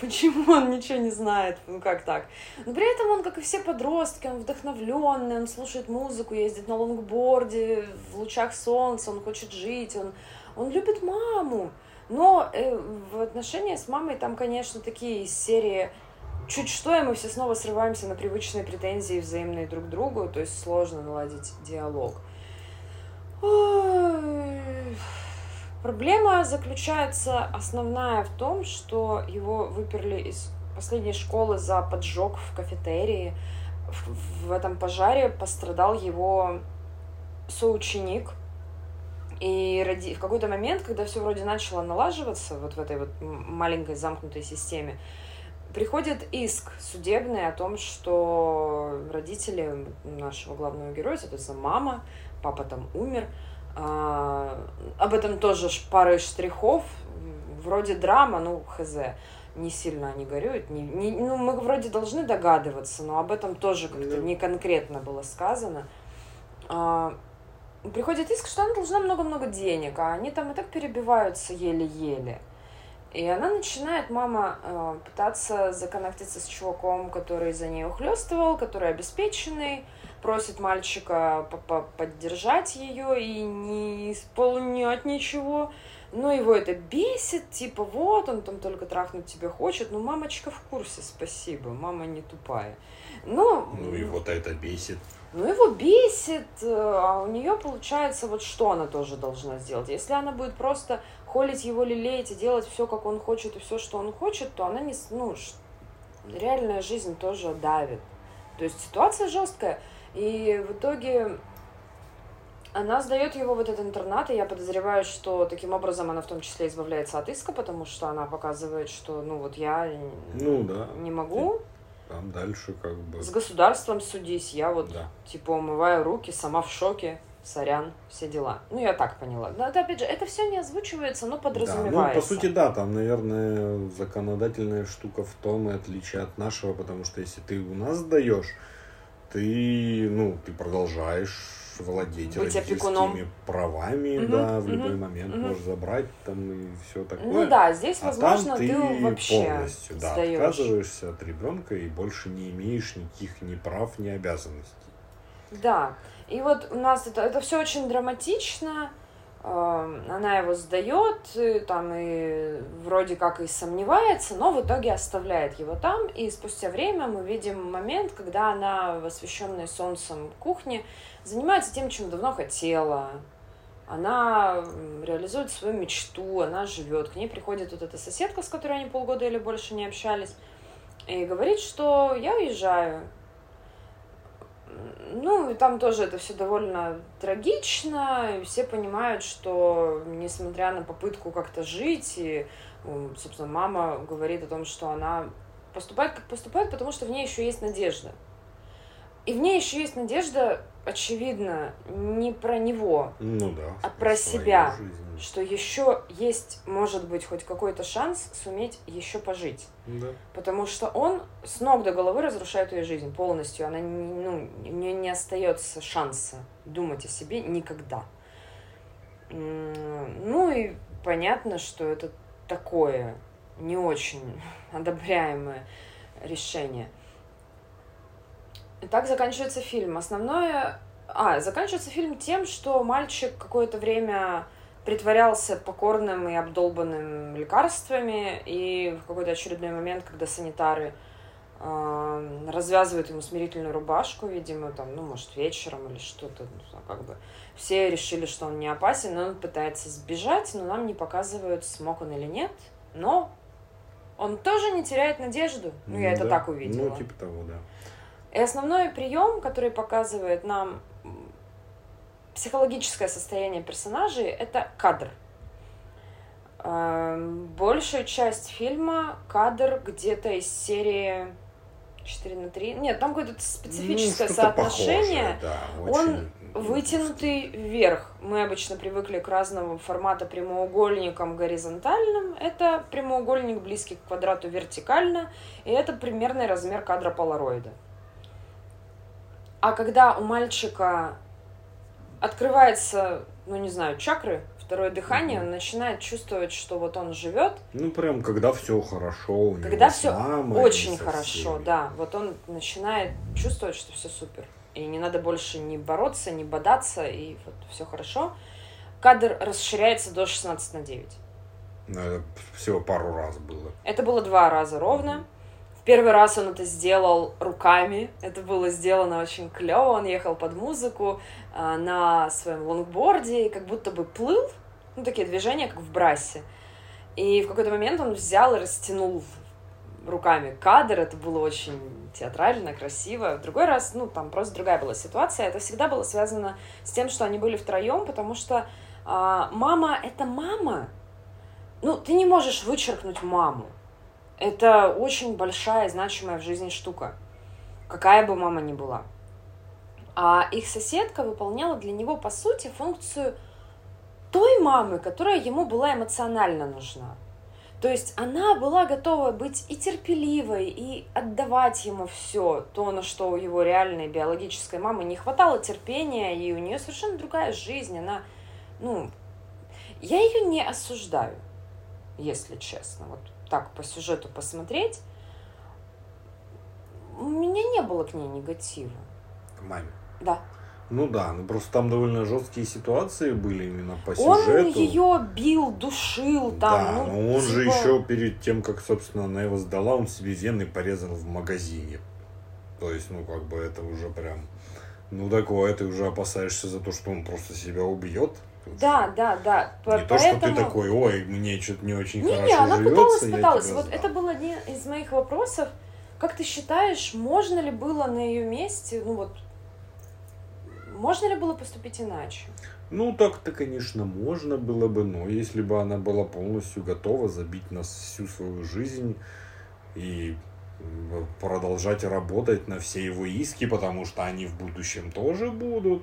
Почему он ничего не знает? Ну как так? Но при этом он, как и все подростки, он вдохновленный, он слушает музыку, ездит на лонгборде, в лучах солнца, он хочет жить, он, он любит маму. Но э, в отношении с мамой там, конечно, такие серии чуть что, и мы все снова срываемся на привычные претензии взаимные друг к другу, то есть сложно наладить диалог. Проблема заключается основная в том, что его выперли из последней школы за поджог в кафетерии. В, этом пожаре пострадал его соученик. И ради... в какой-то момент, когда все вроде начало налаживаться вот в этой вот маленькой замкнутой системе, приходит иск судебный о том, что родители нашего главного героя, соответственно, мама, папа там умер, а, об этом тоже пары штрихов, вроде драма, ну, хз, не сильно они горюют, не, не- ну, мы вроде должны догадываться, но об этом тоже как-то Да. не конкретно было сказано. А, приходит иск, что она должна много-много денег, а они там и так перебиваются еле-еле. И она начинает, мама, э, пытаться законнектиться с чуваком, который за ней ухлестывал, который обеспеченный, просит мальчика по- по- поддержать ее и не исполнять ничего. Но его это бесит, типа, вот, он там только трахнуть тебя хочет. Ну, мамочка в курсе, спасибо, мама не тупая. Ну, Ну и вот это бесит. ну, его бесит, э, а у нее получается, вот что она тоже должна сделать. Если она будет просто холить его, лелеять и делать все, как он хочет, и все, что он хочет, то она не... Ну, реальная жизнь тоже давит. То есть ситуация жесткая. И в итоге она сдает его в этот интернат, и я подозреваю, что таким образом она в том числе избавляется от иска, потому что она показывает, что, ну, вот я Ну да. не могу Там дальше как бы... с государством судись, я вот Да. типа умываю руки, сама в шоке, сорян, все дела. Ну, я так поняла. Но это, опять же, это все не озвучивается, но Да, подразумевается. ну, по сути, да, там, наверное, законодательная штука в том и отличие от нашего, потому что если ты у нас сдаешь, ты, ну, ты продолжаешь владеть Быть родительскими опекуном. правами, Мгм, да, в мгм, любой момент мгм. можешь забрать там и все такое. Ну да, здесь, А возможно, там ты, ты вообще полностью, да, отказываешься от ребенка и больше не имеешь никаких ни прав, ни обязанностей. Да. И вот у нас это, это все очень драматично. Эм, Она его сдает, там и вроде как и сомневается, но в итоге оставляет его там. И спустя время мы видим момент, когда она в освещенной солнцем кухне занимается тем, чем давно хотела. Она реализует свою мечту, она живет. К ней приходит вот эта соседка, с которой они полгода или больше не общались, и говорит, что я уезжаю. Ну, и там тоже это все довольно трагично, и все понимают, что несмотря на попытку как-то жить, и, м, собственно, мама говорит о том, что она поступает как поступает, потому что в ней еще есть надежда. И в ней еще есть надежда, очевидно, не про него, Ну да. А про себя? жизнь. что еще есть, может быть, хоть какой-то шанс суметь еще пожить. Да. Потому что он с ног до головы разрушает ее жизнь полностью. Она не, ну, у нее не остается шанса думать о себе никогда. Ну и понятно, что это такое не очень [laughs] одобряемое решение. Так заканчивается фильм. Основное... А, заканчивается фильм тем, что мальчик какое-то время притворялся покорным и обдолбанным лекарствами, и в какой-то очередной момент, когда санитары э, развязывают ему смирительную рубашку, видимо, там, ну, может, вечером или что-то, ну, как бы, все решили, что он не опасен, но он пытается сбежать, но нам не показывают, смог он или нет, но он тоже не теряет надежду. Ну, я это Да. так увидела. Ну, типа того, да. И основной прием, который показывает нам психологическое состояние персонажей, это кадр. Эм, Большую часть фильма кадр где-то из серии 4 на 3. Нет, там какое-то специфическое Ну, соотношение. похожее, да, Он очень Вытянутый вверх. Мы обычно привыкли к разного формата прямоугольникам горизонтальным. Это прямоугольник близкий к квадрату вертикально. И это примерный размер кадра полароида. А когда у мальчика открывается, ну не знаю, чакры, второе дыхание, он начинает чувствовать, что вот он живет, Ну, прям, когда все хорошо, у него когда все очень хорошо, всеми. да, вот он начинает чувствовать, что все супер. И не надо больше не бороться, не бодаться, и вот все хорошо. Кадр расширяется до 16 на 9. Ну, это всего пару раз было. Это было два раза ровно. Первый раз он это сделал руками. Это было сделано очень клево. Он ехал под музыку а, на своем лонгборде и как будто бы плыл. Ну, такие движения, как в брасе. И в какой-то момент он взял и растянул руками кадр. Это было очень театрально, красиво. В другой раз, ну, там просто другая была ситуация. Это всегда было связано с тем, что они были втроем, потому что а, мама — это мама. Ну, ты не можешь вычеркнуть маму. Это очень большая, значимая в жизни штука. Какая бы мама ни была. А их соседка выполняла для него, по сути, функцию той мамы, которая ему была эмоционально нужна. То есть она была готова быть и терпеливой, и отдавать ему все, то, на что у его реальной биологической мамы не хватало терпения, и у нее совершенно другая жизнь. Она, ну, я ее не осуждаю, если честно. Вот так по сюжету посмотреть, у меня не было к ней негатива. К маме. Да. Ну да, ну просто там довольно жесткие ситуации были именно по Он сюжету. ее бил, душил там. да, ну, но он же типа- еще перед тем, как, собственно, она его сдала, он себе вены порезал в магазине. То есть, ну, как бы это уже прям... Ну, такое, ты уже опасаешься за то, что он просто себя убьет. Да, да, да. Не то, что ты такой, ой, мне что-то не очень Не, хорошо не, она живется, пыталась, пыталась. Вот сдам». это был один из моих вопросов. Как ты считаешь, можно ли было на ее месте, ну вот, можно ли было поступить иначе? Ну, так-то, конечно, можно было бы, но если бы она была полностью готова забить нас всю свою жизнь и продолжать работать на все его иски, потому что они в будущем тоже будут.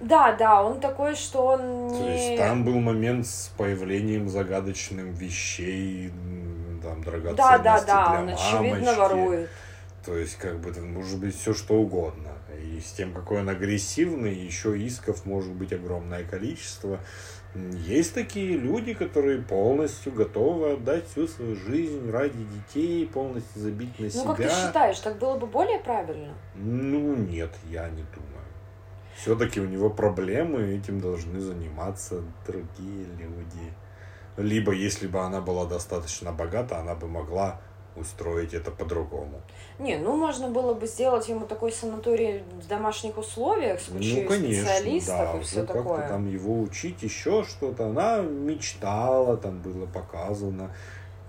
Да, да, он такой, что он не... То есть там был момент с появлением загадочным вещей, там, драгоценностей Да, да, да, для он очевидно мамочки. ворует. То есть, как бы, это может быть все что угодно. И с тем, какой он агрессивный, еще исков может быть огромное количество. Есть такие люди, которые полностью готовы отдать всю свою жизнь ради детей, полностью забить на Ну, себя. как ты считаешь, так было бы более правильно? Ну, нет, я не думаю. Все-таки у него проблемы, этим должны заниматься другие люди. Либо, если бы она была достаточно богата, она бы могла устроить это по-другому. Не, ну можно было бы сделать ему такой санаторий в домашних условиях с кучей ну, конечно, специалистов да, и все как-то такое. там его учить еще что-то. Она мечтала, там было показано,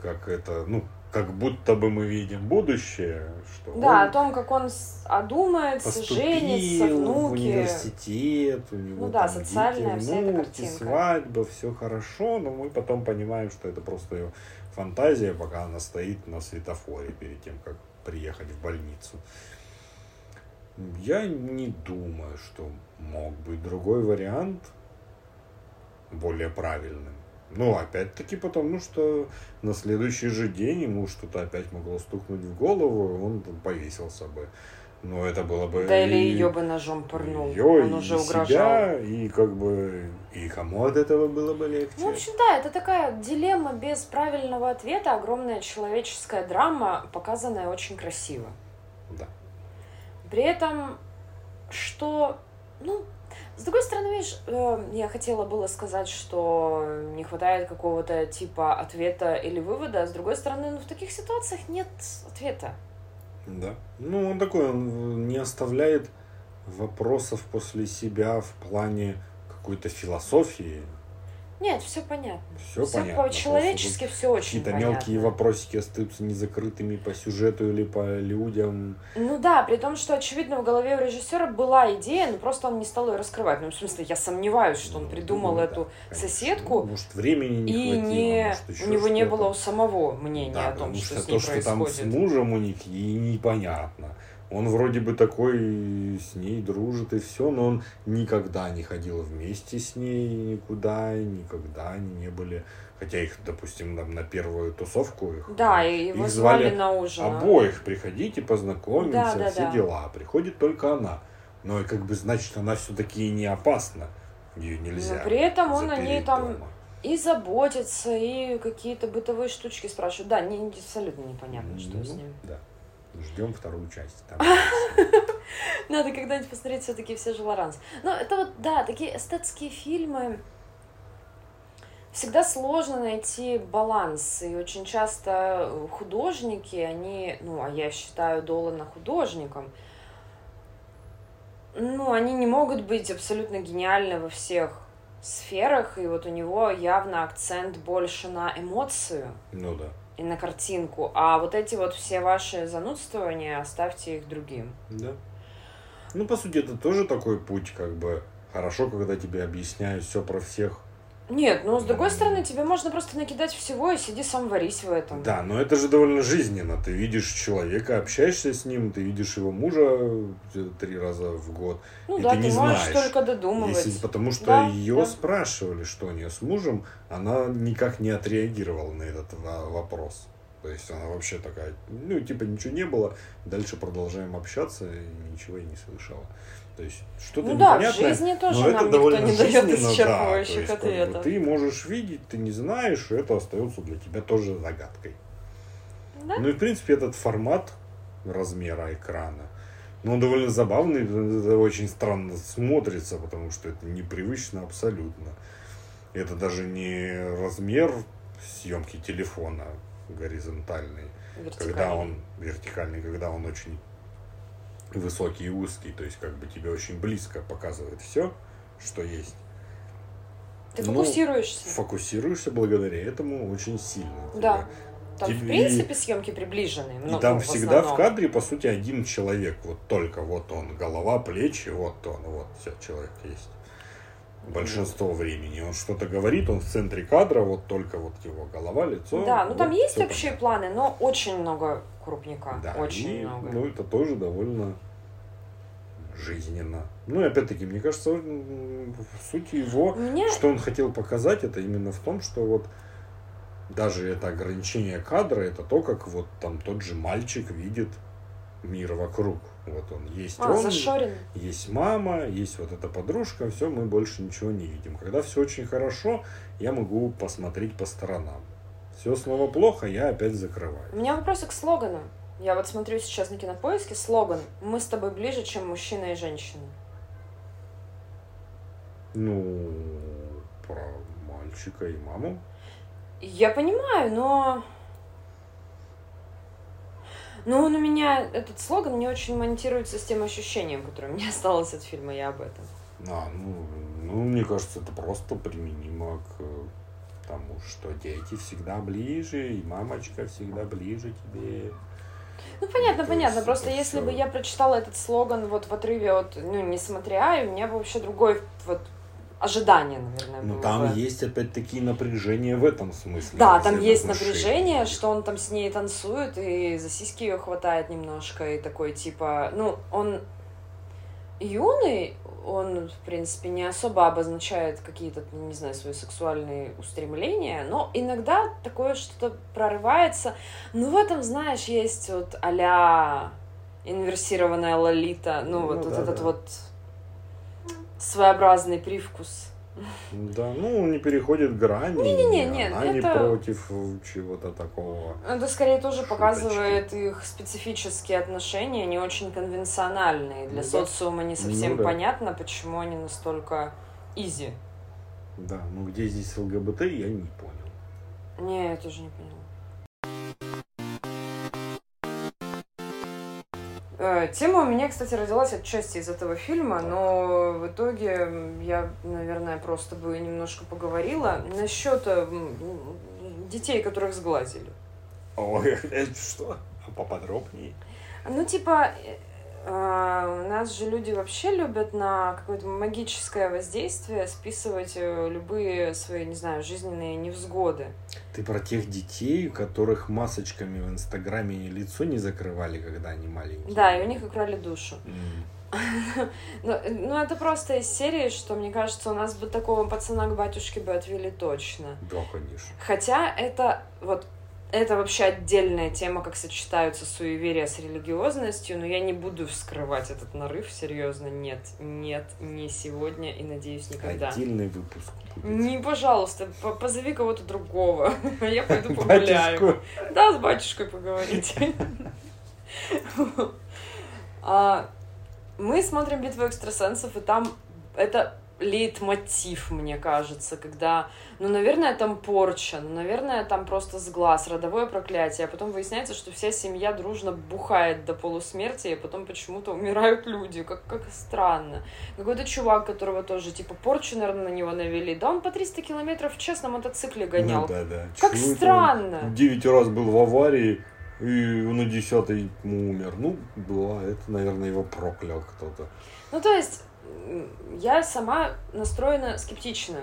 как это, ну, как будто бы мы видим будущее, что Да, он о том, как он одумается, женится, в внуки. университет, у него Ну да, там социальная дети, вся эта картинка. свадьба, все хорошо, но мы потом понимаем, что это просто ее фантазия, пока она стоит на светофоре перед тем, как приехать в больницу. Я не думаю, что мог быть другой вариант более правильным. Ну, опять-таки, потому что на следующий же день ему что-то опять могло стукнуть в голову, и он повесился бы. Но это было бы... Да или ее бы ножом пырнул. её, он и уже себя, угрожал. и как бы... И кому от этого было бы легче? Ну, в общем, да, это такая дилемма без правильного ответа, огромная человеческая драма, показанная очень красиво. Да. При этом, что, ну, с другой стороны, видишь, э, я хотела было сказать, что не хватает какого-то типа ответа или вывода, с другой стороны, ну, в таких ситуациях нет ответа. Да. Ну, он такой, он не оставляет вопросов после себя в плане какой-то философии. Нет, все понятно. Все, Все понятно. по-человечески все очень Какие-то понятно. мелкие вопросики остаются незакрытыми по сюжету или по людям. Ну да, при том, что, очевидно, в голове у режиссера была идея, но просто он не стал ее раскрывать. Ну, в смысле, я сомневаюсь, что он Ну, придумал эту да, конечно. соседку, Ну, Может, времени не и хватило, не, может, у него не что-то. было у самого мнения Да, о том, что, что с ней то, что там с происходит. мужем у них, и непонятно. Он вроде бы такой с ней дружит и все, но он никогда не ходил вместе с ней никуда, никогда они не были. Хотя их, допустим, там на первую тусовку их, Да, и его их звали, звали на ужин. а. обоих приходите, познакомимся, Да, да, все да. дела. Приходит только она. Но и как бы значит, она все-таки не опасна. Ее нельзя. Но при этом он о ней там дома. И заботится, и какие-то бытовые штучки спрашивают. Да, не, абсолютно непонятно, что Ну, с ним. Да. Ждем вторую часть. [laughs] Надо когда-нибудь посмотреть все-таки все же Лоранс. Но это вот, да, такие эстетские фильмы. Всегда сложно найти баланс. И очень часто художники, они, ну, а я считаю Долана художником, ну, они не могут быть абсолютно гениальны во всех сферах, и вот у него явно акцент больше на эмоцию Ну да. И на картинку, а вот эти вот все ваши занудствования оставьте их другим. Да. Ну, по сути, это тоже такой путь, как бы хорошо, когда тебе объясняют все про всех. Нет, ну с другой стороны, тебе можно просто накидать всего и сиди сам варись в этом. Да, но это же довольно жизненно. Ты видишь человека, общаешься с ним, ты видишь его мужа э, три раза в год. Ну и да, ты ты, не можешь знаешь, только додумывать. Если, потому что Да, ее да. спрашивали, что у нее с мужем, она никак не отреагировала на этот во- вопрос. То есть она вообще такая, ну, типа, ничего не было, дальше продолжаем общаться, и ничего я не слышала. То есть что-то Ну да, в непонятное, жизни тоже но это нам никто довольно не дает да, исчерпывающих то есть, как бы, ответов. ты можешь видеть, ты не знаешь, и это остается для тебя тоже загадкой. Да? Ну и в принципе этот формат размера экрана, ну, он довольно забавный, это очень странно смотрится, потому что это непривычно абсолютно. Это даже не размер съемки телефона горизонтальный, когда он вертикальный, когда он очень высокий и узкий, то есть как бы тебе очень близко показывает все, что есть. Ты ну, фокусируешься. Фокусируешься благодаря этому очень сильно. Да. Там, в тебе- принципе, съемки приближены. И ну, там в всегда в кадре, по сути, один человек. Вот только вот он, голова, плечи, вот он, вот все, человек есть. Большинство времени он что-то говорит, он в центре кадра, вот только вот его голова, лицо. Да, ну там вот есть всё общие понятно. планы, но очень много крупника. Да, очень и, много. Ну, это тоже довольно жизненно. Ну и опять-таки, мне кажется, суть его, меня что он хотел показать, это именно в том, что вот даже это ограничение кадра, это то, как вот там тот же мальчик видит мир вокруг. Вот он есть а, он, зашорен. есть мама, есть вот эта подружка, все, мы больше ничего не видим. Когда все очень хорошо, я могу посмотреть по сторонам. Все снова плохо, я опять закрываю. У меня вопросы к слогану. Я вот смотрю сейчас на кинопоиске слоган «Мы с тобой ближе, чем мужчина и женщина». Ну, про мальчика и маму. Я понимаю, но... Но он у меня, этот слоган не очень монтируется с тем ощущением, которое у меня [laughs] осталось от фильма «Я об этом». А, ну, ну, мне кажется, это просто применимо к Потому что дети всегда ближе, и мамочка всегда ближе тебе. Ну, понятно, То понятно. есть Просто если бы я прочитала этот слоган вот в отрыве от, ну, несмотря, и у меня бы вообще другой вот ожидание, наверное, Ну было там бы. есть опять-таки напряжение в этом смысле. Да, там есть взаимоотношения. напряжение, что он там с ней танцует и за сиськи ее хватает немножко, и такой типа, ну, он юный, он, в принципе, не особо обозначает какие-то, ну, не знаю, свои сексуальные устремления, но иногда такое что-то прорывается. Ну, в этом, знаешь, есть вот а инверсированная лолита, ну, Ну вот, вот да, этот да. вот своеобразный привкус. Да, ну не переходит грани. И нет, она не это- против чего-то такого. Это скорее тоже Шуточки. показывает их специфические отношения, не очень конвенциональные. Для Ну да. социума не совсем Ну да. понятно, почему они настолько изи. Да, ну где здесь ЛГБТ, я не понял. Не, я тоже не поняла. Тема у меня, кстати, родилась отчасти из этого фильма, но в итоге я, наверное, просто бы немножко поговорила насчет э, детей, которых сглазили. Ой, [laughs] что? А поподробнее? Ну, типа, э, э, нас же люди вообще любят на какое-то магическое воздействие списывать э, любые свои, не знаю, жизненные невзгоды. Ты про тех детей, у которых масочками в Инстаграме лицо не закрывали, когда они маленькие? Да, и у них украли душу. Э, [laughs] ну, это просто из серии, что, мне кажется, у нас бы такого пацана к батюшке бы отвели точно. Да, конечно. Хотя это вот это вообще отдельная тема, как сочетаются суеверия с религиозностью, но я не буду вскрывать этот нарыв, серьезно, нет, нет, не сегодня и, надеюсь, никогда. Отдельный выпуск будет. Не, пожалуйста, по- позови кого-то другого, [laughs] а я пойду погуляю. Да, с батюшкой поговорить. [laughs] А, Мы смотрим «Битву экстрасенсов», и там это лейтмотив, мне кажется, когда, ну, наверное, там порча, ну, наверное, там просто сглаз, родовое проклятие, а потом выясняется, что вся семья дружно бухает до полусмерти, и потом почему-то умирают люди, как, как странно. Какой-то чувак, которого тоже, типа, порчу, наверное, на него навели, да он по 300 километров в час на мотоцикле гонял. Ну, да, да. Как Чего он странно. Девять раз был в аварии, и на десятый умер. Ну, была, это, наверное, его проклял кто-то. Ну, то есть, я сама настроена скептично.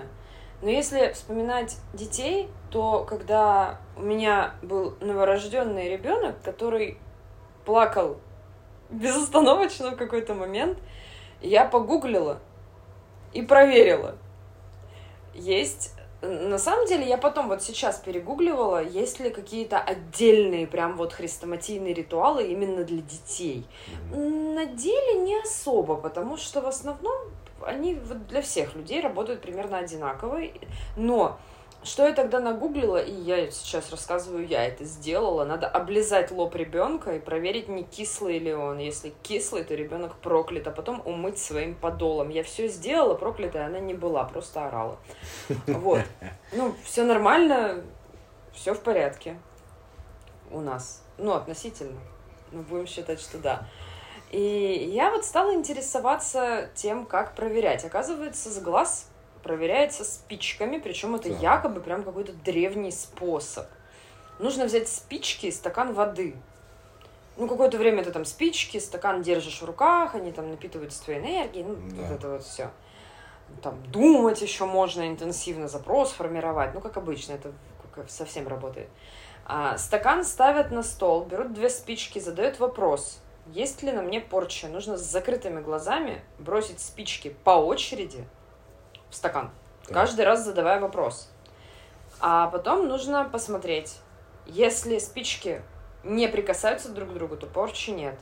Но если вспоминать детей, то когда у меня был новорожденный ребенок, который плакал безостановочно в какой-то момент, я погуглила и проверила. Есть на самом деле, я потом вот сейчас перегугливала, есть ли какие-то отдельные прям вот хрестоматийные ритуалы именно для детей. Мгм. На деле не особо, потому что в основном они вот для всех людей работают примерно одинаково. Но что я тогда нагуглила, и я сейчас рассказываю, я это сделала, надо облизать лоб ребенка и проверить, не кислый ли он. Если кислый, то ребенок проклят, а потом умыть своим подолом. Я все сделала, проклятая она не была, просто орала. Вот. Ну, все нормально, все в порядке у нас. Ну, относительно. Ну, будем считать, что да. И я вот стала интересоваться тем, как проверять. Оказывается, с глаз проверяется спичками, причем это Так. якобы прям какой-то древний способ. Нужно взять спички и стакан воды. Ну, какое-то время ты там спички, стакан держишь в руках, они там напитываются твоей энергией, ну, Да. вот это вот все. Там думать еще можно интенсивно, запрос формировать, ну, как обычно, это совсем работает. А, стакан ставят на стол, берут две спички, задают вопрос, есть ли на мне порча. Нужно с закрытыми глазами бросить спички по очереди в стакан, Так. каждый раз задавая вопрос. А потом нужно посмотреть, если спички не прикасаются друг к другу, то порчи нет.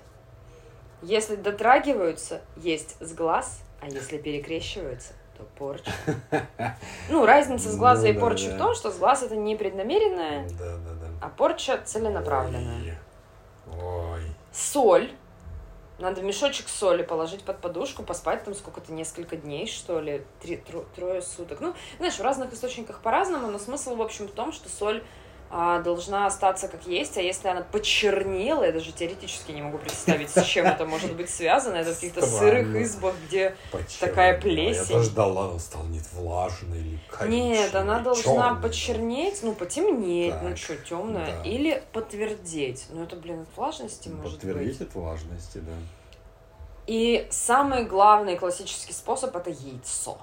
Если дотрагиваются, есть с глаз, а если перекрещиваются, то порча. [laughs] Ну, разница с глаза Ну и да, порчей да. в том, что с глаз это непреднамеренное, Да, да, а порча целенаправленная. Ой. Соль. Надо мешочек соли положить под подушку, поспать там сколько-то, несколько дней, что ли, три, тро- трое суток. Ну, знаешь, в разных источниках по-разному, но смысл, в общем, в том, что соль должна остаться как есть, а если она почернела, я даже теоретически не могу представить, с чем это может быть связано, это в каких-то сырых избах, где такая плесень. Я ждала, она станет влажной или Нет, она должна почернеть, ну, потемнеть, ну что, темная, или подтвердеть. Ну, это, блин, от влажности может быть. Подтвердить от влажности, да. И самый главный классический способ это яйцо.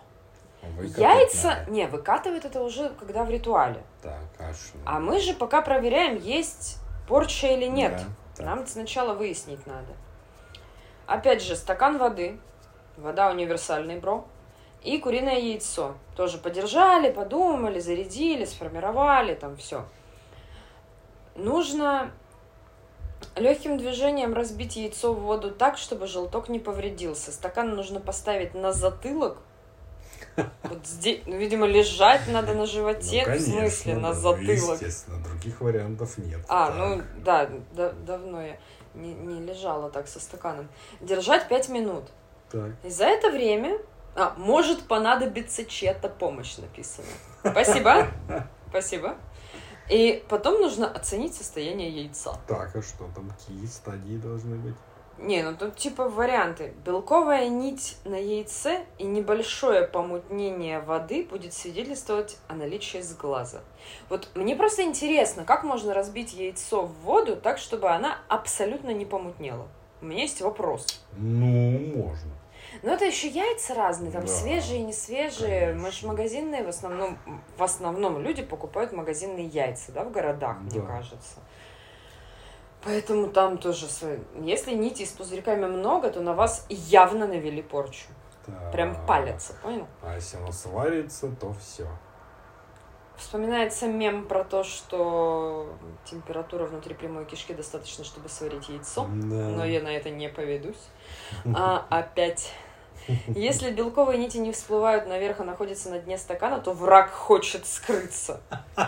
Выкатать Яйца, надо. не, выкатывают это уже когда в ритуале. Так, а что? А мы же пока проверяем, есть порча или нет. Да, Нам сначала выяснить надо. Опять же, стакан воды, вода универсальный, бро, и куриное яйцо. Тоже подержали, подумали, зарядили, сформировали, там все. Нужно Легким движением разбить яйцо в воду так, чтобы желток не повредился. Стакан нужно поставить на затылок. Вот здесь, ну, видимо, лежать надо на животе, ну, конечно, в смысле, на затылок. Естественно, других вариантов нет. А, так. ну да, да, давно я не, не лежала так со стаканом. Держать 5 минут. Так. И за это время а, может понадобиться чья-то помощь, написано. Спасибо. [laughs] Спасибо. И потом нужно оценить состояние яйца. Так, а что там, какие стадии должны быть? Не, ну тут типа варианты. Белковая нить на яйце и небольшое помутнение воды будет свидетельствовать о наличии сглаза. Вот мне просто интересно, как можно разбить яйцо в воду так, чтобы она абсолютно не помутнела? У меня есть вопрос. Ну, можно. Но это еще яйца разные, там да, свежие не свежие. Конечно. Мы же магазинные в основном, в основном люди покупают магазинные яйца, да, в городах, да. мне кажется. Поэтому там тоже, если нити с пузырьками много, то на вас явно навели порчу. Да. Прям палятся, понял? А если оно сварится, то все. Вспоминается мем про то, что температура внутри прямой кишки достаточно, чтобы сварить яйцо, да. но я на это не поведусь. [laughs] А опять если белковые нити не всплывают наверх, а находятся на дне стакана, то враг хочет скрыться.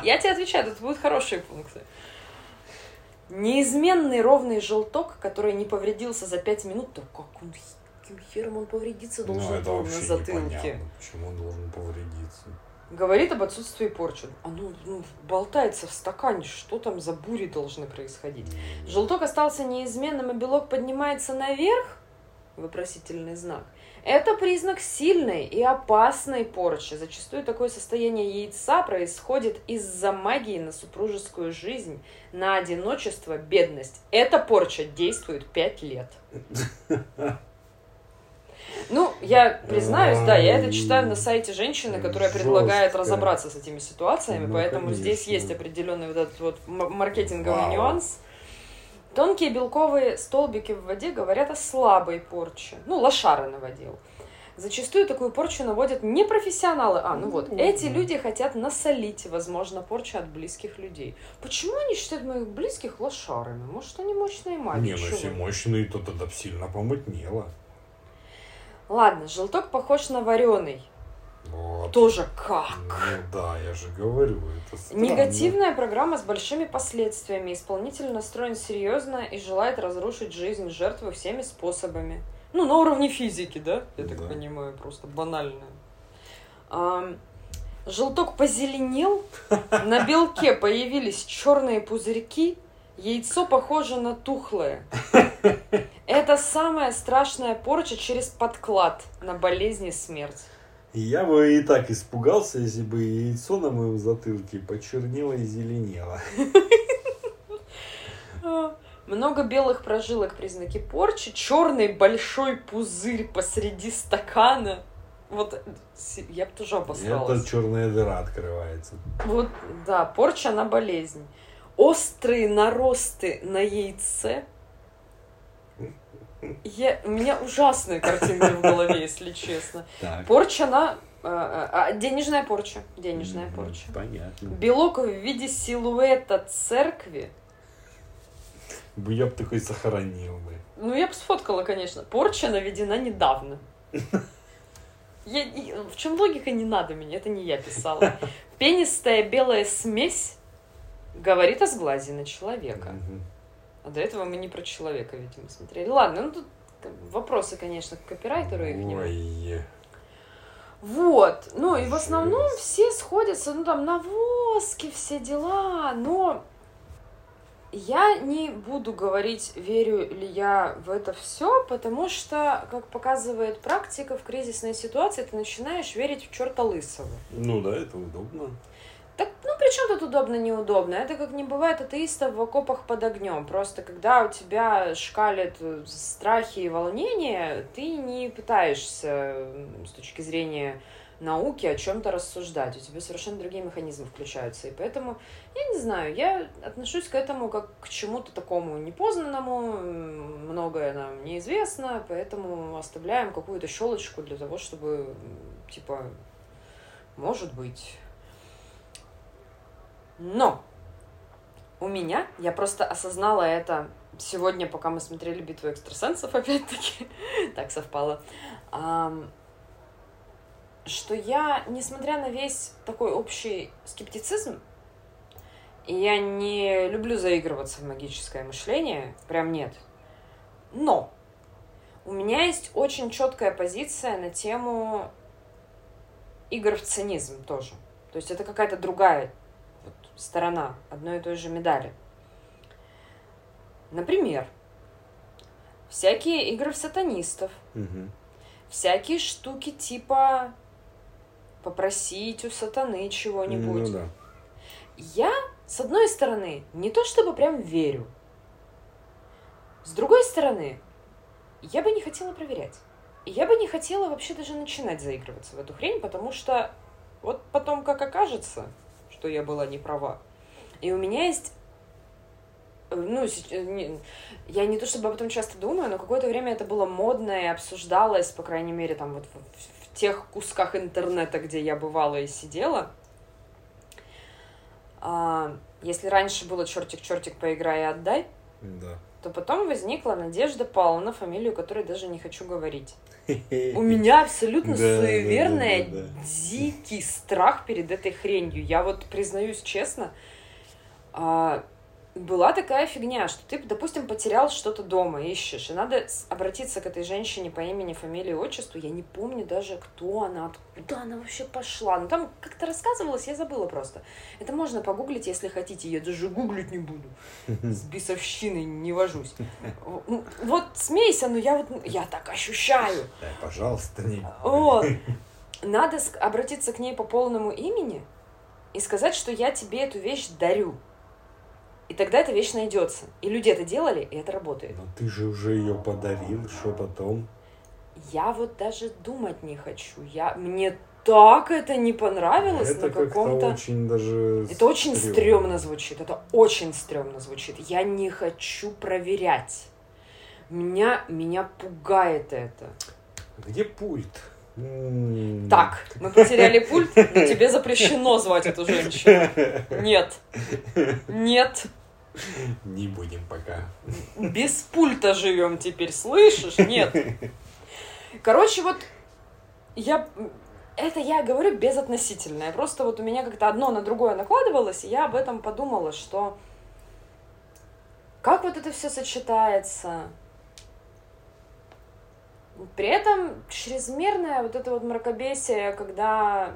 Я тебе отвечаю, это будут хорошие пункты. Неизменный ровный желток, который не повредился за пять минут, то как он каким хером он повредиться ну, должен ну, на затылке? Почему он должен повредиться? Говорит об отсутствии порчи. Оно ну, болтается в стакане. Что там за бури должны происходить? Желток остался неизменным, и белок поднимается наверх? Вопросительный знак. Это признак сильной и опасной порчи. Зачастую такое состояние яйца происходит из-за магии на супружескую жизнь, на одиночество, бедность. Эта порча действует пять лет. Ну, я признаюсь, да, я это читаю на сайте женщины, которая предлагает разобраться с этими ситуациями, ну, поэтому здесь есть определенный вот этот вот маркетинговый нюанс. Тонкие белковые столбики в воде говорят о слабой порче. Ну, лошары наводил. Зачастую такую порчу наводят не профессионалы. А, ну вот, эти люди хотят насолить, возможно, порчу от близких людей. Почему они считают моих близких лошарами? Может, они мощные маги? Не, ну если мощные, то тогда сильно помутнело. Ладно, желток похож на вареный. Вот. Тоже как? Ну да, я же говорю, это странно. Негативная программа с большими последствиями. Исполнитель настроен серьезно и желает разрушить жизнь жертвы всеми способами. Ну, на уровне физики, да? Я так да. понимаю, просто банально. А, желток позеленел, на белке появились черные пузырьки, яйцо похоже на тухлое. [laughs] Это самая страшная порча через подклад на болезни смерть. Я бы и так испугался, если бы яйцо на моем затылке почернело и зеленело. [laughs] Много белых прожилок признаки порчи, черный большой пузырь посреди стакана. Вот я бы тоже обосралась. Это черная дыра открывается. Вот, да, порча на болезнь. Острые наросты на яйце – я, у меня ужасные картинки в голове, если честно. Так. Порча на... А, а, денежная порча. Денежная порча. Понятно. Белок в виде силуэта церкви. Я бы такой сохранил бы. Ну, я бы сфоткала, конечно. Порча наведена недавно. Я, в чем логика не надо мне, это не я писала. [laughs] Пенистая белая смесь говорит о сглазе на человека. Угу. А до этого мы не про человека, видимо, смотрели. Ладно, ну тут вопросы, конечно, к копирайтеру и к нему. Ой. Вот, ну и в основном все сходятся, ну там на воске все дела, но я не буду говорить, верю ли я в это все, потому что, как показывает практика, в кризисной ситуации ты начинаешь верить в черта лысого. Ну да, это удобно. Так, ну при чем тут удобно, неудобно? Это как не бывает атеистов в окопах под огнем. Просто когда у тебя шкалят э, страхи и волнения, ты не пытаешься с точки зрения науки о чем-то рассуждать. У тебя совершенно другие механизмы включаются. И поэтому, я не знаю, я отношусь к этому как к чему-то такому непознанному, многое нам неизвестно, поэтому оставляем какую-то щелочку для того, чтобы, типа, может быть. Но у меня, я просто осознала это сегодня, пока мы смотрели битву экстрасенсов, [laughs] опять-таки, так совпало, что я, несмотря на весь такой общий скептицизм, я не люблю заигрываться в магическое мышление, прям нет. Но у меня есть очень четкая позиция на тему игр в цинизм тоже. То есть это какая-то другая сторона одной и той же медали. Например, всякие игры в сатанистов, Мгм. всякие штуки типа попросить у сатаны чего-нибудь. Ну да. Я, с одной стороны, не то чтобы прям верю. С другой стороны, я бы не хотела проверять. И я бы не хотела вообще даже начинать заигрываться в эту хрень, потому что вот потом как окажется, что я была не права. И у меня есть э, ну, э, я не то чтобы об этом часто думаю, но какое-то время это было модно и обсуждалось, по крайней мере, там вот в, в тех кусках интернета, где я бывала и сидела. А, если раньше было чертик-чертик, поиграй и отдай, Да. То потом возникла Надежда Павловна, фамилию которой даже не хочу говорить. У меня абсолютно суеверный, дикий страх перед этой хренью. Я вот признаюсь честно, а, была такая фигня, что ты, допустим, потерял что-то дома, ищешь, и надо обратиться к этой женщине по имени, фамилии, отчеству. Я не помню даже, кто она, откуда она вообще пошла. Ну, там как-то рассказывалось, я забыла просто. Это можно погуглить, если хотите. Я даже гуглить не буду. С [laughs] бесовщиной не вожусь. Вот смейся, но я вот, я так ощущаю. Да, пожалуйста, не. Вот. Надо обратиться к ней по полному имени и сказать, что я тебе эту вещь дарю. И тогда эта вещь найдется. И люди это делали, и это работает. Но ты же уже ее подарил, что потом? Я вот даже думать не хочу. Я... Мне так это не понравилось Это на каком-то... очень даже... Это очень стрёмно звучит. Это очень стрёмно звучит. Я не хочу проверять. Меня, меня пугает это. Где пульт? Так, мы потеряли пульт, но тебе запрещено звать эту женщину. Нет. Нет. Не будем пока. Без пульта живем теперь, слышишь? Нет. Короче, вот я... Это я говорю безотносительное. Просто вот у меня как-то одно на другое накладывалось, и я об этом подумала, что как вот это все сочетается. При этом чрезмерное вот это вот мракобесие, когда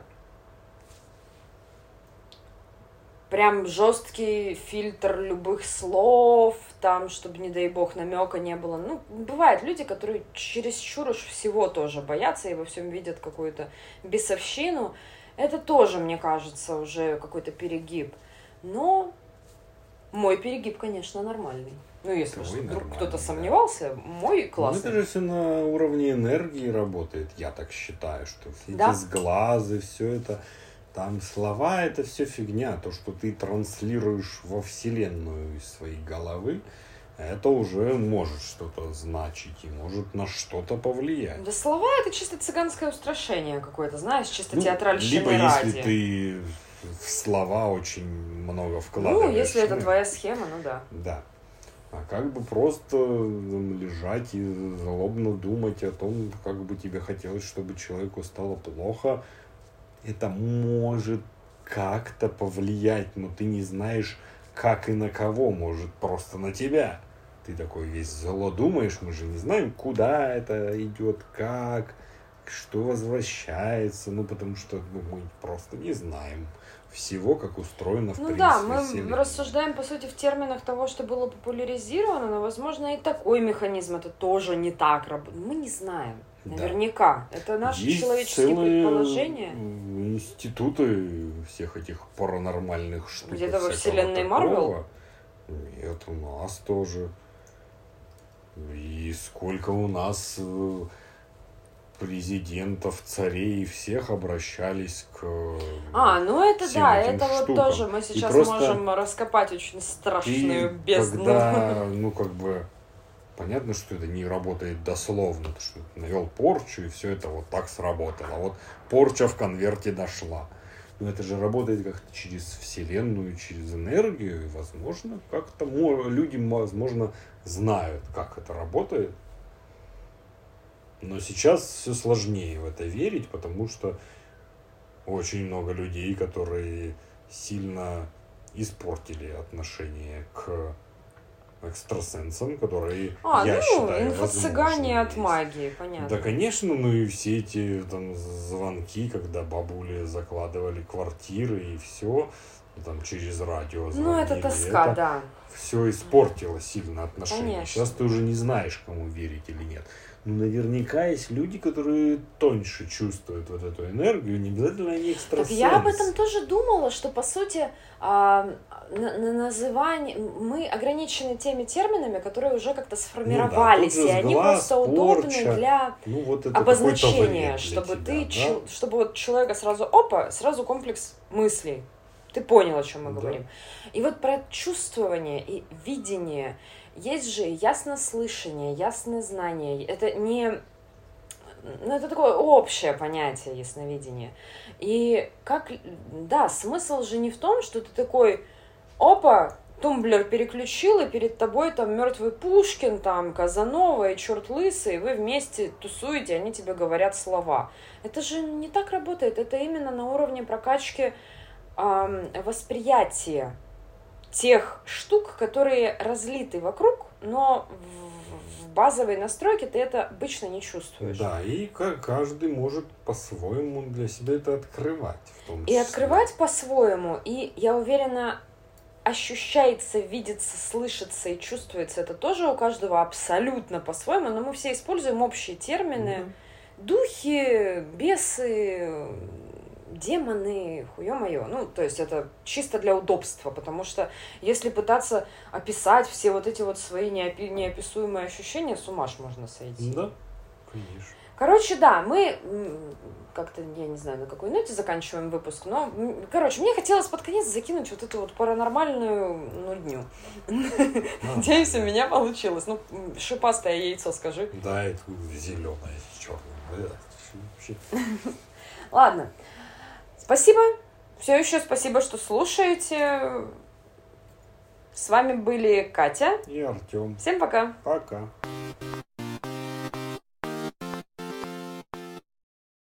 прям жесткий фильтр любых слов, там, чтобы, не дай бог, намека не было. Ну, бывают люди, которые чересчур уж всего тоже боятся и во всем видят какую-то бесовщину. Это тоже, мне кажется, уже какой-то перегиб. Но мой перегиб, конечно, нормальный. Ну, если что, вдруг кто-то да. сомневался, мой Ну, классный. это же все на уровне энергии работает, я так считаю, что все Да. эти сглазы, все это, там слова это все фигня, то, что ты транслируешь во вселенную из своей головы, это уже может что-то значить и может на что-то повлиять. Да слова это чисто цыганское устрашение какое-то, знаешь, чисто Ну, театральщины Либо ради. если ты в слова очень много вкладываешь. Ну, если это ну, твоя схема, ну да. Да. А как бы просто лежать и злобно думать о том, как бы тебе хотелось, чтобы человеку стало плохо, это может как-то повлиять, но ты не знаешь, как и на кого, может просто на тебя. Ты такой весь зло думаешь, мы же не знаем, куда это идет, как, что возвращается, ну потому что ну, мы просто не знаем всего, как устроено в Ну принципе да, мы Вселенная. рассуждаем, по сути, в терминах того, что было популяризировано, но, возможно, и такой механизм это тоже не так работает. Мы не знаем. Да. Наверняка. Это наши Есть человеческие целые предположения. институты всех этих паранормальных штук. Где-то во вселенной. Марвел? Нет, у нас тоже. И сколько у нас э, президентов, царей, всех обращались к... А, ну это всем да, это вот штукам. тоже мы И сейчас просто можем раскопать очень страшную Ты, бездну. когда, [laughs] ну, как бы, понятно, что это не работает дословно, то, что ты навел порчу, и все это вот так сработало. Вот порча в конверте дошла. Но это же работает как-то через Вселенную, через энергию, и, возможно, как-то люди, возможно, знают, как это работает. Но сейчас все сложнее в это верить, потому что очень много людей, которые сильно испортили отношение к экстрасенсам, которые, А, я ну, считаю, инфо-цыгане от магии, понятно. Да, конечно, ну и все эти там звонки, когда бабули закладывали квартиры и все, там через радио Ну, это звонили, тоска, это да. все испортило сильно отношения. Конечно. Сейчас ты уже не знаешь, кому верить или нет. Но наверняка есть люди, которые тоньше чувствуют вот эту энергию, не обязательно они Так экстрасенсы. я об этом тоже думала, что по сути а, на, на называние мы ограничены теми терминами, которые уже как-то сформировались, Ну же и они сглаз, просто удобны порча, для Ну, вот это обозначения, для чтобы тебя, ты, да? чтобы вот человека сразу, опа, сразу комплекс мыслей. Ты понял, о чем мы Да. говорим. И вот про чувствование и видение есть же яснослышание, ясное знание. Это не ну, это такое общее понятие ясновидения. И как, да, смысл же не в том, что ты такой, опа, тумблер переключил, и перед тобой там мертвый Пушкин, там Казанова и черт лысый, и вы вместе тусуете, они тебе говорят слова. Это же не так работает, это именно на уровне прокачки ам, восприятия тех штук, которые разлиты вокруг, но в, базовой настройке ты это обычно не чувствуешь. Да, и ка- каждый может по-своему для себя это открывать. В том И числе. открывать по-своему, и я уверена, ощущается, видится, слышится и чувствуется это тоже у каждого абсолютно по-своему, но мы все используем общие термины. Мгм. Духи, бесы, демоны, хуё моё. Ну, то есть это чисто для удобства, потому что если пытаться описать все вот эти вот свои неопи- неописуемые ощущения, с ума ж можно сойти. Да, конечно. Короче, да, мы как-то, я не знаю, на какой ноте заканчиваем выпуск, но, короче, мне хотелось под конец закинуть вот эту вот паранормальную нудню. [laughs] Надеюсь, у меня получилось. Ну, шипастое яйцо скажи. Да, это зеленое. Вообще. [laughs] Ладно. Спасибо. Все еще спасибо, что слушаете. С вами были Катя. И Артем. Всем пока. Пока.